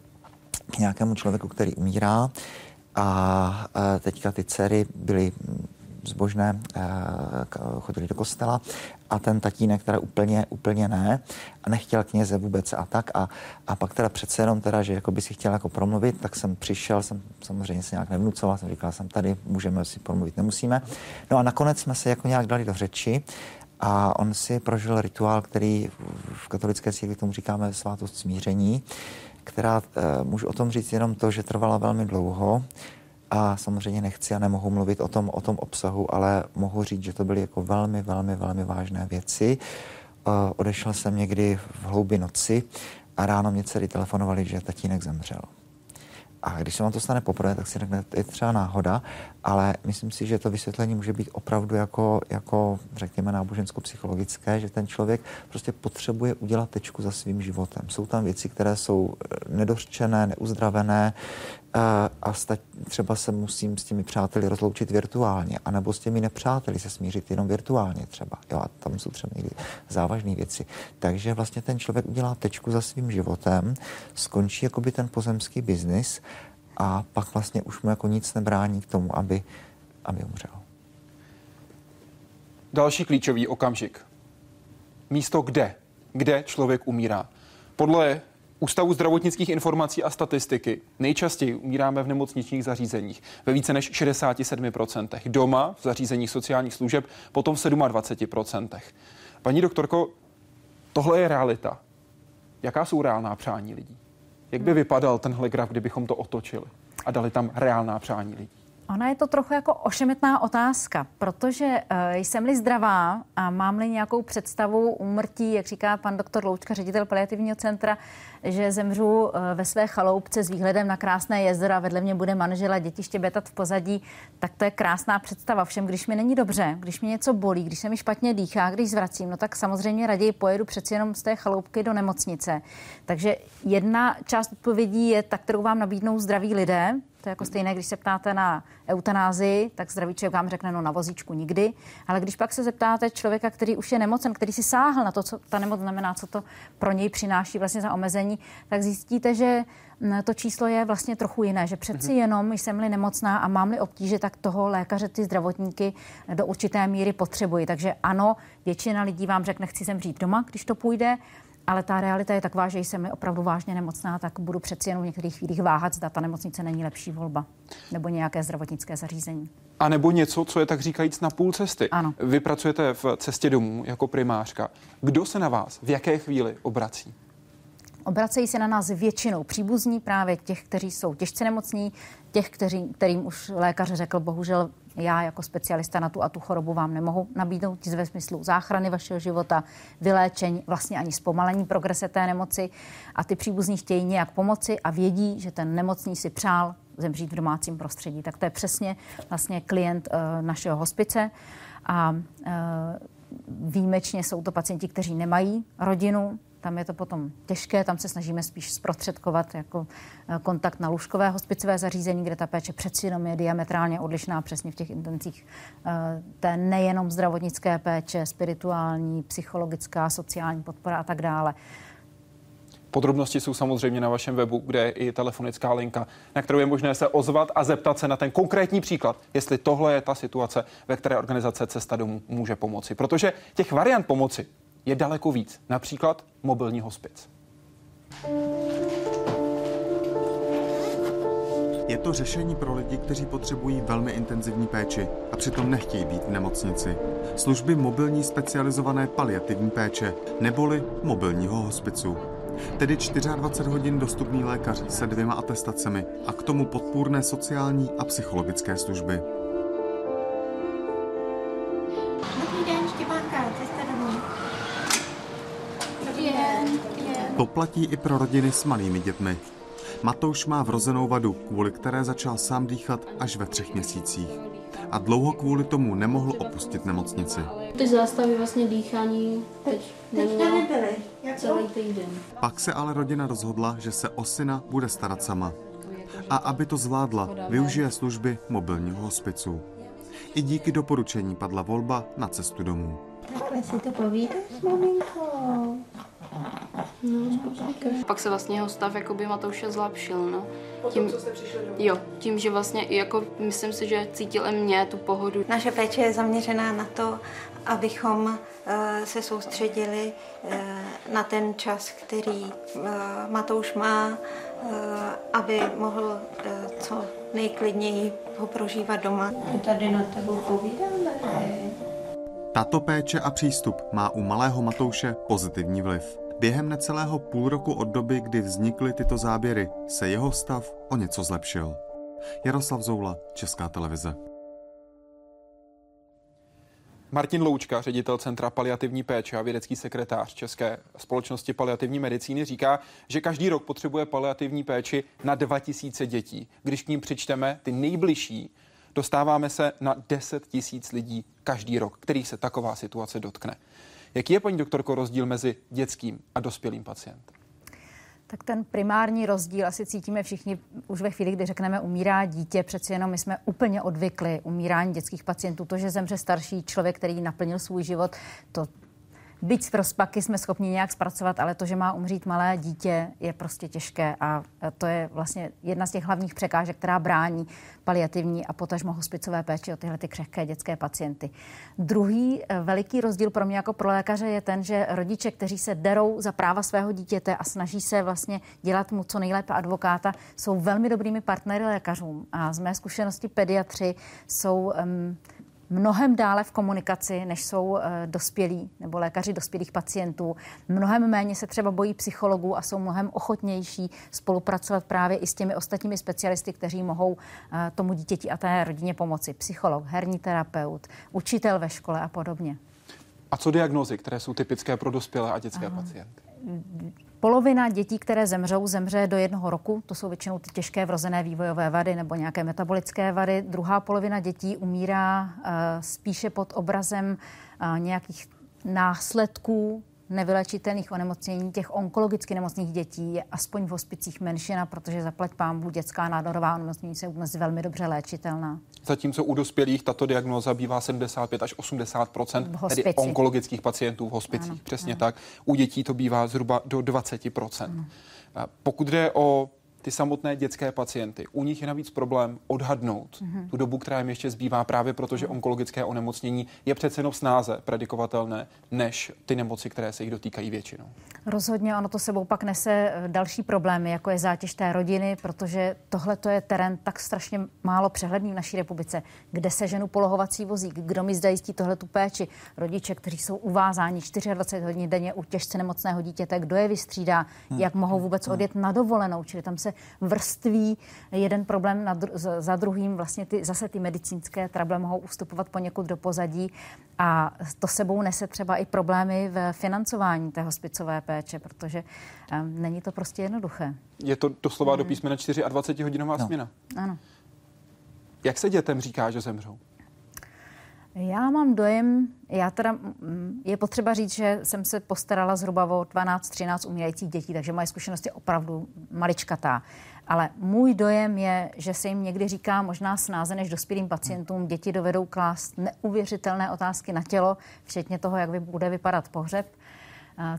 k nějakému člověku, který umírá, a teďka ty dcery byly zbožné, chodili do kostela a ten tatínek teda úplně, úplně ne a nechtěl kněze vůbec a tak a, a pak teda přece jenom teda, že jako by si chtěl jako promluvit, tak jsem přišel, jsem samozřejmě se nějak nevnucoval, jsem říkal, jsem tady, můžeme si promluvit, nemusíme. No a nakonec jsme se jako nějak dali do řeči a on si prožil rituál, který v katolické církvi tomu říkáme svátost smíření, která, eh, můžu o tom říct jenom to, že trvala velmi dlouho a samozřejmě nechci a nemohu mluvit o tom, o tom obsahu, ale mohu říct, že to byly jako velmi, velmi, velmi vážné věci. Eh, odešel jsem někdy v hloubi noci a ráno mě dcery telefonovali, že tatínek zemřel. A když se vám to stane poprvé, tak si řekne, je třeba náhoda, ale myslím si, že to vysvětlení může být opravdu jako, jako řekněme, nábožensko-psychologické, že ten člověk prostě potřebuje udělat tečku za svým životem. Jsou tam věci, které jsou nedořčené, neuzdravené, a sta- třeba se musím s těmi přáteli rozloučit virtuálně, anebo s těmi nepřáteli se smířit jenom virtuálně třeba. Jo, a tam jsou třeba někdy závažné věci. Takže vlastně ten člověk udělá tečku za svým životem, skončí jakoby ten pozemský biznis a pak vlastně už mu jako nic nebrání k tomu, aby, aby umřel. Další klíčový okamžik. Místo kde? Kde člověk umírá? Podle Ústavu zdravotnických informací a statistiky nejčastěji umíráme v nemocničních zařízeních ve více než 67%. Doma v zařízeních sociálních služeb potom v 27%. Paní doktorko, tohle je realita. Jaká jsou reálná přání lidí? Jak by vypadal tenhle graf, kdybychom to otočili a dali tam reálná přání lidí? Ona je to trochu jako ošemetná otázka, protože uh, jsem-li zdravá a mám-li nějakou představu úmrtí, jak říká pan doktor Loučka, ředitel paliativního centra, že zemřu uh, ve své chaloupce s výhledem na krásné jezero a vedle mě bude manžel a děti štěbetat v pozadí, tak to je krásná představa. Všem, když mi není dobře, když mi něco bolí, když se mi špatně dýchá, když zvracím, no tak samozřejmě raději pojedu přeci jenom z té chaloupky do nemocnice. Takže jedna část odpovědí je ta, kterou vám nabídnou zdraví lidé, to je jako stejné, když se ptáte na eutanázii, tak zdravý člověk vám řekne, no na vozíčku nikdy. Ale když pak se zeptáte člověka, který už je nemocen, který si sáhl na to, co ta nemoc znamená, co to pro něj přináší vlastně za omezení, tak zjistíte, že mm, to číslo je vlastně trochu jiné, že přeci mm-hmm. jenom jsem-li nemocná a mám-li obtíže, tak toho lékaře, ty zdravotníky do určité míry potřebují. Takže ano, většina lidí vám řekne, chci zemřít doma, když to půjde, ale ta realita je taková, že jsem opravdu vážně nemocná, tak budu přeci jenom v některých chvílích váhat, zda ta nemocnice není lepší volba nebo nějaké zdravotnické zařízení. A nebo něco, co je tak říkajíc na půl cesty. Ano. Vy pracujete v cestě domů jako primářka. Kdo se na vás v jaké chvíli obrací? Obracejí se na nás většinou příbuzní právě těch, kteří jsou těžce nemocní, těch, kteří, kterým už lékař řekl, bohužel já jako specialista na tu a tu chorobu vám nemohu nabídnout ve smyslu záchrany vašeho života, vyléčení, vlastně ani zpomalení progrese té nemoci. A ty příbuzní chtějí nějak pomoci a vědí, že ten nemocný si přál zemřít v domácím prostředí. Tak to je přesně vlastně klient uh, našeho hospice. A uh, výjimečně jsou to pacienti, kteří nemají rodinu, tam je to potom těžké, tam se snažíme spíš zprostředkovat jako eh, kontakt na lůžkové hospicové zařízení, kde ta péče přeci jenom je diametrálně odlišná přesně v těch intencích eh, té nejenom zdravotnické péče, spirituální, psychologická, sociální podpora a tak dále. Podrobnosti jsou samozřejmě na vašem webu, kde je i telefonická linka, na kterou je možné se ozvat a zeptat se na ten konkrétní příklad, jestli tohle je ta situace, ve které organizace Cesta domů může pomoci. Protože těch variant pomoci je daleko víc, například mobilní hospic. Je to řešení pro lidi, kteří potřebují velmi intenzivní péči a přitom nechtějí být v nemocnici. Služby mobilní specializované paliativní péče, neboli mobilního hospicu. Tedy 24 hodin dostupný lékař se dvěma atestacemi a k tomu podpůrné sociální a psychologické služby. To platí i pro rodiny s malými dětmi. Matouš má vrozenou vadu, kvůli které začal sám dýchat až ve třech měsících. A dlouho kvůli tomu nemohl opustit nemocnici. Ty zástavy vlastně dýchání teď neměl celý týden. Pak se ale rodina rozhodla, že se o syna bude starat sama. A aby to zvládla, využije služby mobilního hospicu. I díky doporučení padla volba na cestu domů. Takhle si to povídáš, maminko? No, Pak se vlastně jeho stav jakoby Matouše zlepšil, no. Tím, co jste přišli domů? Jo, tím, že vlastně i jako, myslím si, že cítil i mě tu pohodu. Naše péče je zaměřená na to, abychom uh, se soustředili uh, na ten čas, který uh, Matouš má, uh, aby mohl uh, co nejklidněji ho prožívat doma. My tady na tebou povídáme. Tato péče a přístup má u malého Matouše pozitivní vliv. Během necelého půl roku od doby, kdy vznikly tyto záběry, se jeho stav o něco zlepšil. Jaroslav Zoula, Česká televize. Martin Loučka, ředitel Centra paliativní péče a vědecký sekretář České společnosti paliativní medicíny, říká, že každý rok potřebuje paliativní péči na 2000 dětí. Když k ním přičteme ty nejbližší, dostáváme se na 10 tisíc lidí každý rok, kterých se taková situace dotkne. Jaký je, paní doktorko, rozdíl mezi dětským a dospělým pacientem? Tak ten primární rozdíl asi cítíme všichni už ve chvíli, kdy řekneme umírá dítě. Přeci jenom my jsme úplně odvykli umírání dětských pacientů. To, že zemře starší člověk, který naplnil svůj život, to byť z rozpaky jsme schopni nějak zpracovat, ale to, že má umřít malé dítě, je prostě těžké a to je vlastně jedna z těch hlavních překážek, která brání paliativní a potažmo hospicové péči o tyhle ty křehké dětské pacienty. Druhý eh, veliký rozdíl pro mě jako pro lékaře je ten, že rodiče, kteří se derou za práva svého dítěte a snaží se vlastně dělat mu co nejlépe advokáta, jsou velmi dobrými partnery lékařům. A z mé zkušenosti pediatři jsou um, mnohem dále v komunikaci, než jsou uh, dospělí nebo lékaři dospělých pacientů. Mnohem méně se třeba bojí psychologů a jsou mnohem ochotnější spolupracovat právě i s těmi ostatními specialisty, kteří mohou uh, tomu dítěti a té rodině pomoci. Psycholog, herní terapeut, učitel ve škole a podobně. A co diagnozy, které jsou typické pro dospělé a dětské Aha. pacienty? Polovina dětí, které zemřou, zemře do jednoho roku. To jsou většinou ty těžké vrozené vývojové vady nebo nějaké metabolické vady. Druhá polovina dětí umírá uh, spíše pod obrazem uh, nějakých následků nevylečitelných onemocnění těch onkologicky nemocných dětí je aspoň v hospicích menšina, protože zaplať pámbu dětská nádorová onemocnění jsou dnes velmi dobře léčitelná. Zatímco u dospělých tato diagnóza bývá 75 až 80% tedy onkologických pacientů v hospicích. Ano, Přesně ano. tak. U dětí to bývá zhruba do 20 ano. Pokud jde o ty samotné dětské pacienty. U nich je navíc problém odhadnout mm-hmm. tu dobu, která jim ještě zbývá, právě protože mm-hmm. onkologické onemocnění je přece jenom snáze predikovatelné než ty nemoci, které se jich dotýkají většinou. Rozhodně ono to sebou pak nese eh, další problémy, jako je zátěž té rodiny, protože tohle to je terén tak strašně málo přehledný v naší republice, kde se ženu polohovací vozík, kdo mi zajistí tohle tu péči, rodiče, kteří jsou uvázáni 24 hodin denně u těžce nemocného dítěte, kdo je vystřídá, hmm. jak mohou vůbec hmm. odjet na dovolenou, čili tam se vrství jeden problém na dru- za druhým. Vlastně ty, zase ty medicínské trable mohou ustupovat poněkud do pozadí a to sebou nese třeba i problémy v financování té hospicové péče, protože um, není to prostě jednoduché. Je to doslova hmm. do písmene 24 hodinová no. směna. Ano. Jak se dětem říká, že zemřou? Já mám dojem, já teda, mm, je potřeba říct, že jsem se postarala zhruba o 12-13 umírajících dětí, takže moje zkušenost je opravdu maličkatá. Ale můj dojem je, že se jim někdy říká možná snáze než dospělým pacientům. Děti dovedou klást neuvěřitelné otázky na tělo, včetně toho, jak bude vypadat pohřeb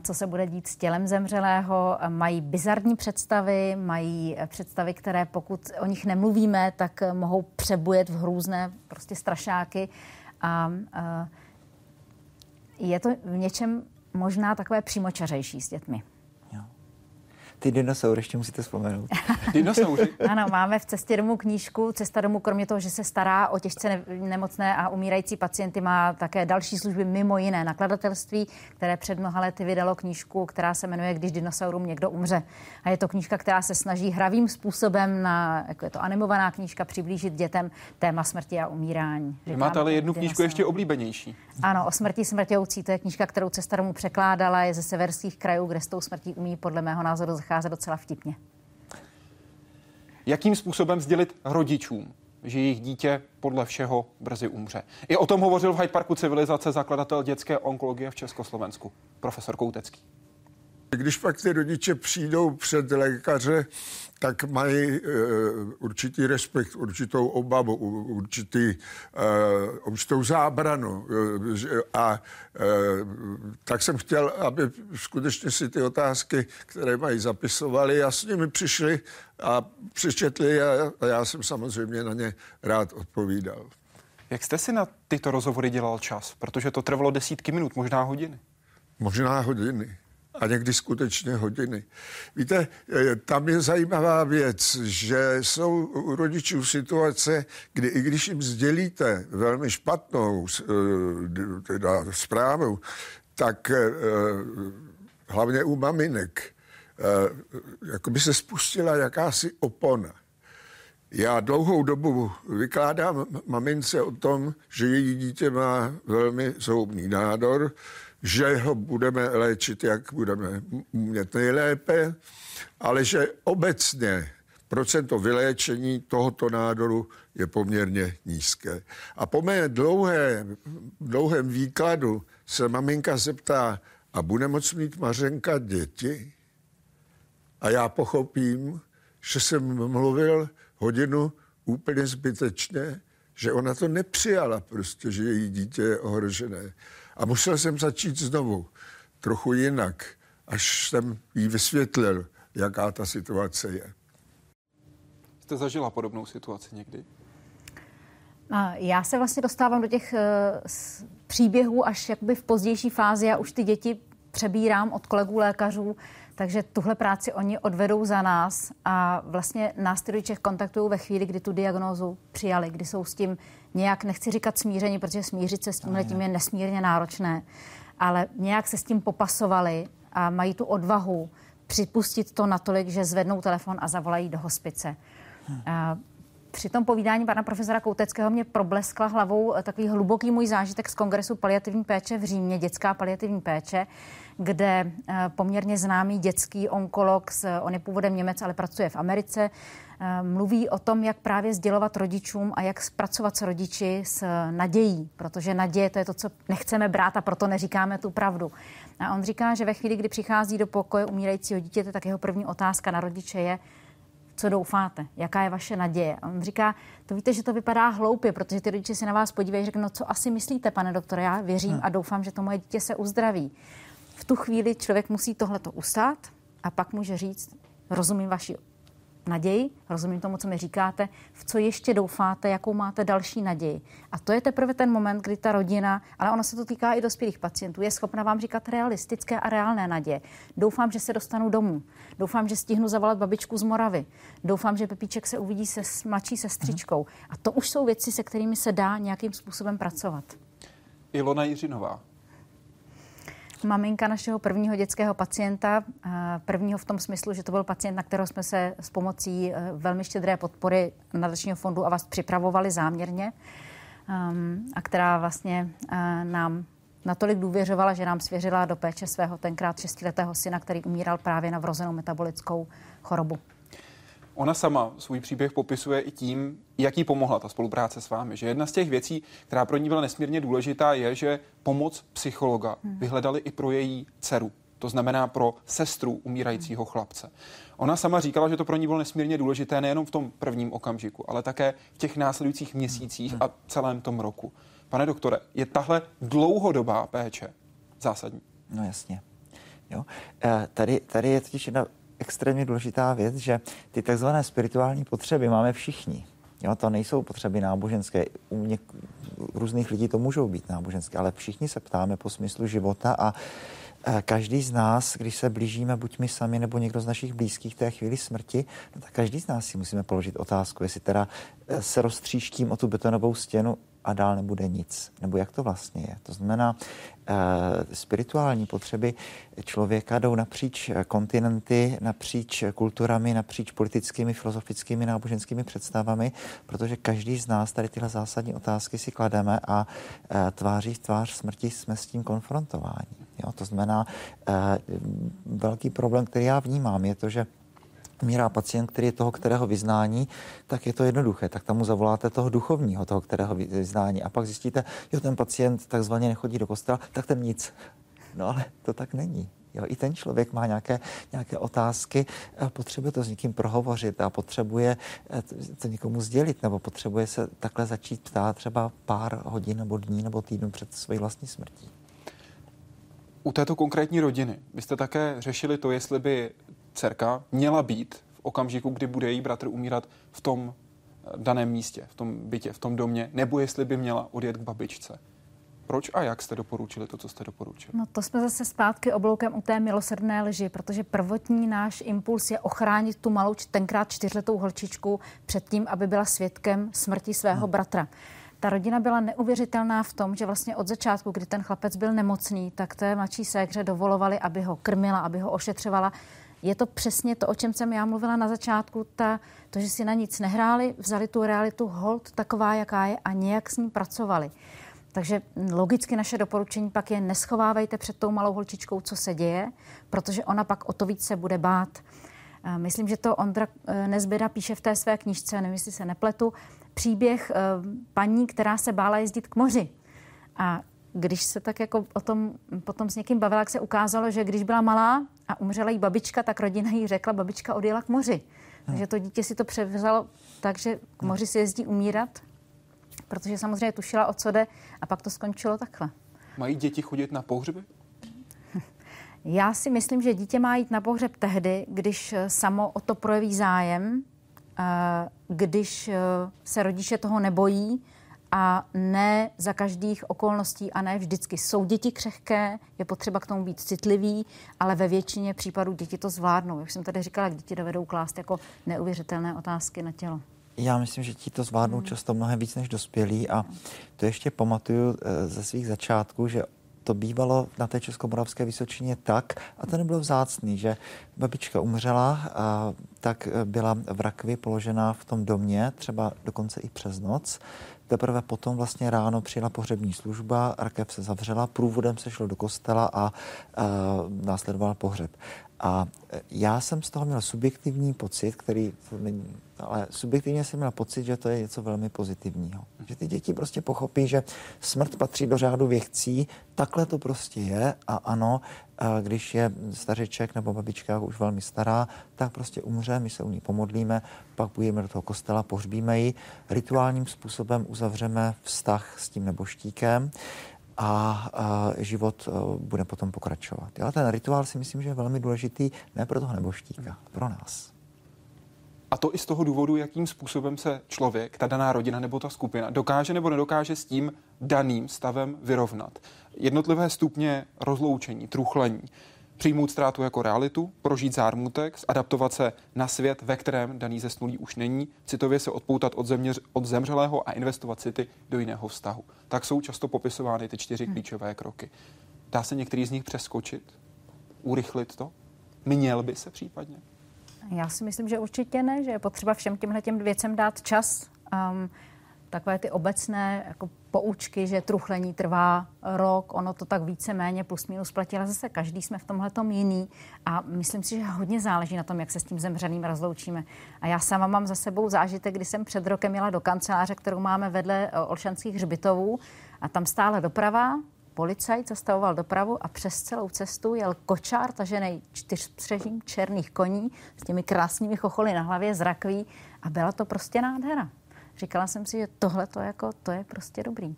co se bude dít s tělem zemřelého. Mají bizarní představy, mají představy, které pokud o nich nemluvíme, tak mohou přebujet v hrůzné prostě strašáky. A, je to v něčem možná takové přímočařejší s dětmi. Ty dinosaury ještě musíte vzpomenout. Dinosaury? ano, máme v cestě domů knížku. Cesta domů, kromě toho, že se stará o těžce ne- nemocné a umírající pacienty, má také další služby mimo jiné nakladatelství, které před mnoha lety vydalo knížku, která se jmenuje Když dinosaurům někdo umře. A je to knížka, která se snaží hravým způsobem, na, jako je to animovaná knížka, přiblížit dětem téma smrti a umírání. Vy máte ale jednu knížku ještě oblíbenější. Ano, o smrti smrtěoucí. To je knížka, kterou cesta domů překládala, je ze severských krajů, kde s tou smrtí umí podle mého názoru zacházet docela vtipně. Jakým způsobem sdělit rodičům, že jejich dítě podle všeho brzy umře. I o tom hovořil v Hyde Parku civilizace zakladatel dětské onkologie v Československu, profesor Koutecký. Když pak ty rodiče přijdou před lékaře, tak mají uh, určitý respekt, určitou obavu, určitý, uh, určitou zábranu. Uh, a uh, tak jsem chtěl, aby skutečně si ty otázky, které mají zapisovali a s nimi přišli a přečetli a, a já jsem samozřejmě na ně rád odpovídal. Jak jste si na tyto rozhovory dělal čas? Protože to trvalo desítky minut, možná hodiny. Možná hodiny a někdy skutečně hodiny. Víte, eh, tam je zajímavá věc, že jsou u rodičů situace, kdy i když jim sdělíte velmi špatnou eh, teda zprávu, tak eh, hlavně u maminek, jako by se spustila jakási opona. Já dlouhou dobu vykládám mamince o tom, že její dítě má velmi zhoubný nádor, že ho budeme léčit, jak budeme umět nejlépe, ale že obecně procento vyléčení tohoto nádoru je poměrně nízké. A po mé dlouhé, dlouhém výkladu se maminka zeptá, a bude moct mít Mařenka děti? A já pochopím, že jsem mluvil hodinu úplně zbytečně, že ona to nepřijala prostě, že její dítě je ohrožené. A musel jsem začít znovu. trochu jinak, až jsem jí vysvětlil, jaká ta situace je. Jste zažila podobnou situaci někdy? Já se vlastně dostávám do těch eh, příběhů až jakoby v pozdější fázi. a už ty děti přebírám od kolegů lékařů, takže tuhle práci oni odvedou za nás a vlastně nás ty rodiče kontaktují ve chvíli, kdy tu diagnózu přijali, kdy jsou s tím nějak, nechci říkat smíření, protože smířit se s tímhle tím je nesmírně náročné, ale nějak se s tím popasovali a mají tu odvahu připustit to natolik, že zvednou telefon a zavolají do hospice. Hmm. Při tom povídání pana profesora Kouteckého mě probleskla hlavou takový hluboký můj zážitek z Kongresu paliativní péče v Římě, dětská paliativní péče, kde eh, poměrně známý dětský onkolog, on je původem Němec, ale pracuje v Americe, eh, mluví o tom, jak právě sdělovat rodičům a jak zpracovat s rodiči s nadějí, protože naděje to je to, co nechceme brát a proto neříkáme tu pravdu. A on říká, že ve chvíli, kdy přichází do pokoje umírajícího dítěte, tak jeho první otázka na rodiče je, co doufáte, jaká je vaše naděje. A on říká, to víte, že to vypadá hloupě, protože ty rodiče se na vás podívají a řeknou, no co asi myslíte, pane doktore, já věřím hmm. a doufám, že to moje dítě se uzdraví. V tu chvíli člověk musí tohleto ustát a pak může říct, rozumím vaši naději, rozumím tomu, co mi říkáte, v co ještě doufáte, jakou máte další naději. A to je teprve ten moment, kdy ta rodina, ale ono se to týká i dospělých pacientů, je schopna vám říkat realistické a reálné naděje. Doufám, že se dostanu domů. Doufám, že stihnu zavolat babičku z Moravy. Doufám, že Pepíček se uvidí se s mladší sestřičkou. A to už jsou věci, se kterými se dá nějakým způsobem pracovat. Ilona Jiřinová, maminka našeho prvního dětského pacienta, eh, prvního v tom smyslu, že to byl pacient, na kterého jsme se s pomocí eh, velmi štědré podpory nadačního fondu a vás připravovali záměrně ehm, a která vlastně eh, nám natolik důvěřovala, že nám svěřila do péče svého tenkrát šestiletého syna, který umíral právě na vrozenou metabolickou chorobu. Ona sama svůj příběh popisuje i tím, jak jí pomohla ta spolupráce s vámi. Že jedna z těch věcí, která pro ní byla nesmírně důležitá, je, že pomoc psychologa hmm. vyhledali i pro její dceru. To znamená pro sestru umírajícího chlapce. Ona sama říkala, že to pro ní bylo nesmírně důležité nejenom v tom prvním okamžiku, ale také v těch následujících měsících a celém tom roku. Pane doktore, je tahle dlouhodobá péče zásadní? No jasně. Jo. Eh, tady, tady je totiž jedna extrémně důležitá věc, že ty takzvané spirituální potřeby máme všichni. Jo, to nejsou potřeby náboženské. U něk- různých lidí to můžou být náboženské, ale všichni se ptáme po smyslu života a každý z nás, když se blížíme, buď my sami nebo někdo z našich blízkých té chvíli smrti, no tak každý z nás si musíme položit otázku, jestli teda e, se roztříštím o tu betonovou stěnu a dál nebude nic. Nebo jak to vlastně je. To znamená, eh, spirituální potřeby člověka jdou napříč kontinenty, napříč kulturami, napříč politickými, filozofickými, náboženskými představami, protože každý z nás tady tyhle zásadní otázky si klademe a eh, tváří v tvář smrti jsme s tím konfrontováni. Jo? To znamená, eh, velký problém, který já vnímám, je to, že umírá pacient, který je toho, kterého vyznání, tak je to jednoduché. Tak tam mu zavoláte toho duchovního, toho, kterého vyznání. A pak zjistíte, že ten pacient takzvaně nechodí do kostela, tak ten nic. No ale to tak není. Jo, I ten člověk má nějaké, nějaké otázky, potřebuje to s někým prohovořit a potřebuje eh, to někomu sdělit, nebo potřebuje se takhle začít ptát třeba pár hodin nebo dní nebo týdnů před svojí vlastní smrtí. U této konkrétní rodiny byste také řešili to, jestli by dcerka měla být v okamžiku, kdy bude její bratr umírat v tom eh, daném místě, v tom bytě, v tom domě, nebo jestli by měla odjet k babičce. Proč a jak jste doporučili to, co jste doporučili? No to jsme zase zpátky obloukem u té milosrdné lži, protože prvotní náš impuls je ochránit tu malou, tenkrát čtyřletou holčičku před tím, aby byla svědkem smrti svého hmm. bratra. Ta rodina byla neuvěřitelná v tom, že vlastně od začátku, kdy ten chlapec byl nemocný, tak té mladší ségře dovolovali, aby ho krmila, aby ho ošetřovala je to přesně to, o čem jsem já mluvila na začátku, ta, to, že si na nic nehráli, vzali tu realitu hold taková, jaká je a nějak s ní pracovali. Takže logicky naše doporučení pak je neschovávejte před tou malou holčičkou, co se děje, protože ona pak o to víc se bude bát. Myslím, že to Ondra eh, Nezběda píše v té své knižce, nevím, jestli se nepletu, příběh eh, paní, která se bála jezdit k moři. A když se tak jako o tom potom s někým bavila, tak se ukázalo, že když byla malá a umřela jí babička, tak rodina jí řekla, babička odjela k moři. Takže to dítě si to převzalo tak, že k moři si jezdí umírat, protože samozřejmě tušila, o co jde a pak to skončilo takhle. Mají děti chodit na pohřby? Já si myslím, že dítě má jít na pohřeb tehdy, když samo o to projeví zájem, když se rodiče toho nebojí, a ne za každých okolností a ne vždycky. Jsou děti křehké, je potřeba k tomu být citlivý, ale ve většině případů děti to zvládnou. Jak jsem tady říkala, děti dovedou klást jako neuvěřitelné otázky na tělo. Já myslím, že ti to zvládnou hmm. často mnohem víc než dospělí a to ještě pamatuju eh, ze svých začátků, že to bývalo na té Českomoravské Vysočině tak, a to nebylo vzácný, že babička umřela, a tak byla v rakvi položená v tom domě, třeba dokonce i přes noc. Teprve potom vlastně ráno přijela pohřební služba, rakev se zavřela, průvodem se šlo do kostela a, a následoval pohřeb. A já jsem z toho měl subjektivní pocit, který není, ale subjektivně jsem měl pocit, že to je něco velmi pozitivního. Že ty děti prostě pochopí, že smrt patří do řádu věchcí, takhle to prostě je a ano, když je stařeček nebo babička už velmi stará, tak prostě umře, my se u ní pomodlíme, pak půjdeme do toho kostela, pohřbíme ji, rituálním způsobem uzavřeme vztah s tím neboštíkem a, a život a, bude potom pokračovat. Jo? Ten rituál si myslím, že je velmi důležitý ne pro toho neboštíka, pro nás. A to i z toho důvodu, jakým způsobem se člověk, ta daná rodina nebo ta skupina dokáže nebo nedokáže s tím daným stavem vyrovnat. Jednotlivé stupně rozloučení, truchlení, přijmout ztrátu jako realitu, prožít zármutek, adaptovat se na svět, ve kterém daný zesnulý už není, citově se odpoutat od, zeměř, od zemřelého a investovat city do jiného vztahu. Tak jsou často popisovány ty čtyři hmm. klíčové kroky. Dá se některý z nich přeskočit? Urychlit to? Měl by se případně? Já si myslím, že určitě ne, že je potřeba všem těmhle těm věcem dát čas. Um, takové ty obecné jako poučky, že truchlení trvá rok, ono to tak více-méně plus minus platí, ale zase každý jsme v tomhle jiný a myslím si, že hodně záleží na tom, jak se s tím zemřeným rozloučíme. A já sama mám za sebou zážitek, kdy jsem před rokem jela do kanceláře, kterou máme vedle eh, Olšanských hřbitovů a tam stále doprava, policajt zastavoval dopravu a přes celou cestu jel kočár tažený čtyřstřežím černých koní s těmi krásnými chocholy na hlavě z rakví a byla to prostě nádhera. Říkala jsem si, že tohle to, jako, to je prostě dobrý.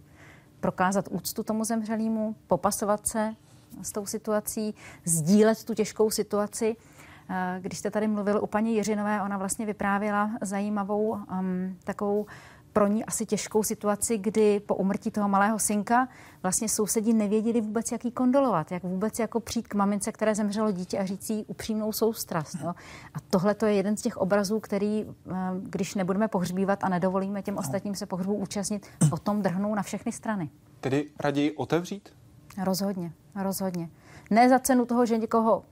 Prokázat úctu tomu zemřelému, popasovat se s tou situací, sdílet tu těžkou situaci. Eh, když jste tady mluvil u paní Jiřinové, ona vlastně vyprávěla zajímavou um, takovou pro ní asi těžkou situaci, kdy po umrtí toho malého synka vlastně sousedí nevěděli vůbec, jak jí kondolovat, jak vůbec jako přijít k mamince, které zemřelo dítě a říct jí upřímnou soustrast. No. A tohle to je jeden z těch obrazů, který, eh, když nebudeme pohřbívat a nedovolíme těm ostatním se pohřbu účastnit, potom drhnou na všechny strany. Tedy raději otevřít? Rozhodně, rozhodně. Ne za cenu toho, že někoho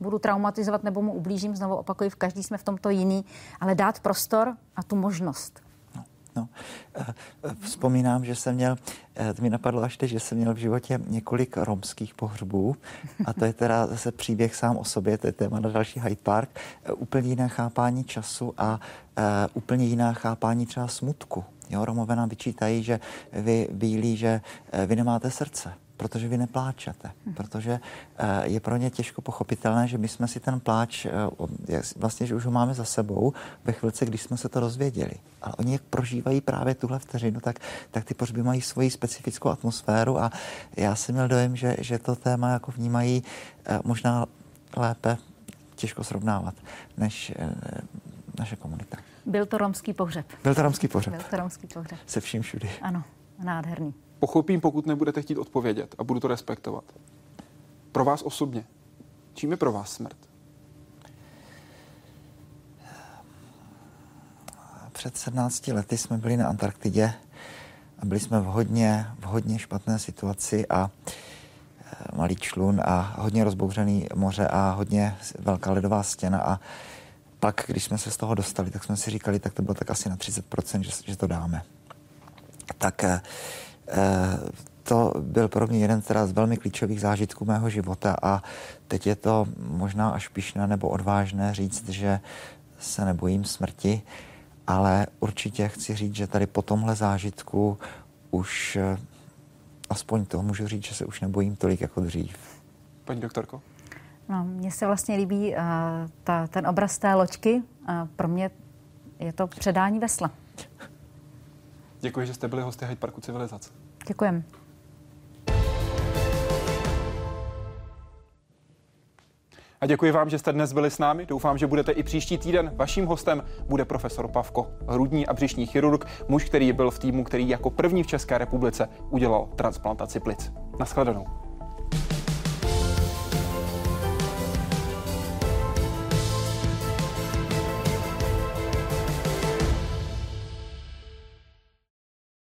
budu traumatizovat nebo mu ublížím, znovu opakuji, v každý jsme v tomto jiný, ale dát prostor a tu možnost. No, eh, vzpomínám, že jsem měl, eh, to mi napadlo až teď, že jsem měl v životě několik romských pohřbů a to je teda zase příběh sám o sobě, to je téma na další Hyde Park, eh, úplně jiné chápání času a úplně jiná chápání třeba smutku. Jo, Romové nám vyčítají, že vy bílí, že vy nemáte srdce protože vy nepláčete, hm. protože eh, je pro ně těžko pochopitelné, že my jsme si ten pláč, eh, vlastně, že už ho máme za sebou ve chvilce, když jsme se to rozvěděli. Ale oni, jak prožívají právě tuhle vteřinu, tak, tak ty pohřby mají svoji specifickou atmosféru a já jsem měl dojem, že, že to téma jako vnímají eh, možná lépe, těžko srovnávat, než naše komunita. Byl to romský pohřeb. Byl to romský pohřeb. Byl to romský pohřeb. Se vším všudy. Ano, nádherný. Pochopím, pokud nebudete chtít odpovědět a budu to respektovat. Pro vás osobně, čím je pro vás smrt? Před 17 lety jsme byli na Antarktidě a byli jsme v hodně, v hodně špatné situaci a e, malý člun a hodně rozbouřený moře a hodně velká ledová stěna a pak, když jsme se z toho dostali, tak jsme si říkali, tak to bylo tak asi na 30%, že, že to dáme. Tak e, to byl pro mě jeden teda z velmi klíčových zážitků mého života a teď je to možná až pišné nebo odvážné říct, že se nebojím smrti, ale určitě chci říct, že tady po tomhle zážitku už eh, aspoň to můžu říct, že se už nebojím tolik jako dřív. Paní doktorko? No, mně se vlastně líbí uh, ta, ten obraz té loďky. Uh, pro mě je to předání vesla. Děkuji, že jste byli hosty Hyde Parku Civilizace. Děkujeme. A děkuji vám, že jste dnes byli s námi. Doufám, že budete i příští týden. Vaším hostem bude profesor Pavko, hrudní a břišní chirurg, muž, který byl v týmu, který jako první v České republice udělal transplantaci plic. Naschledanou.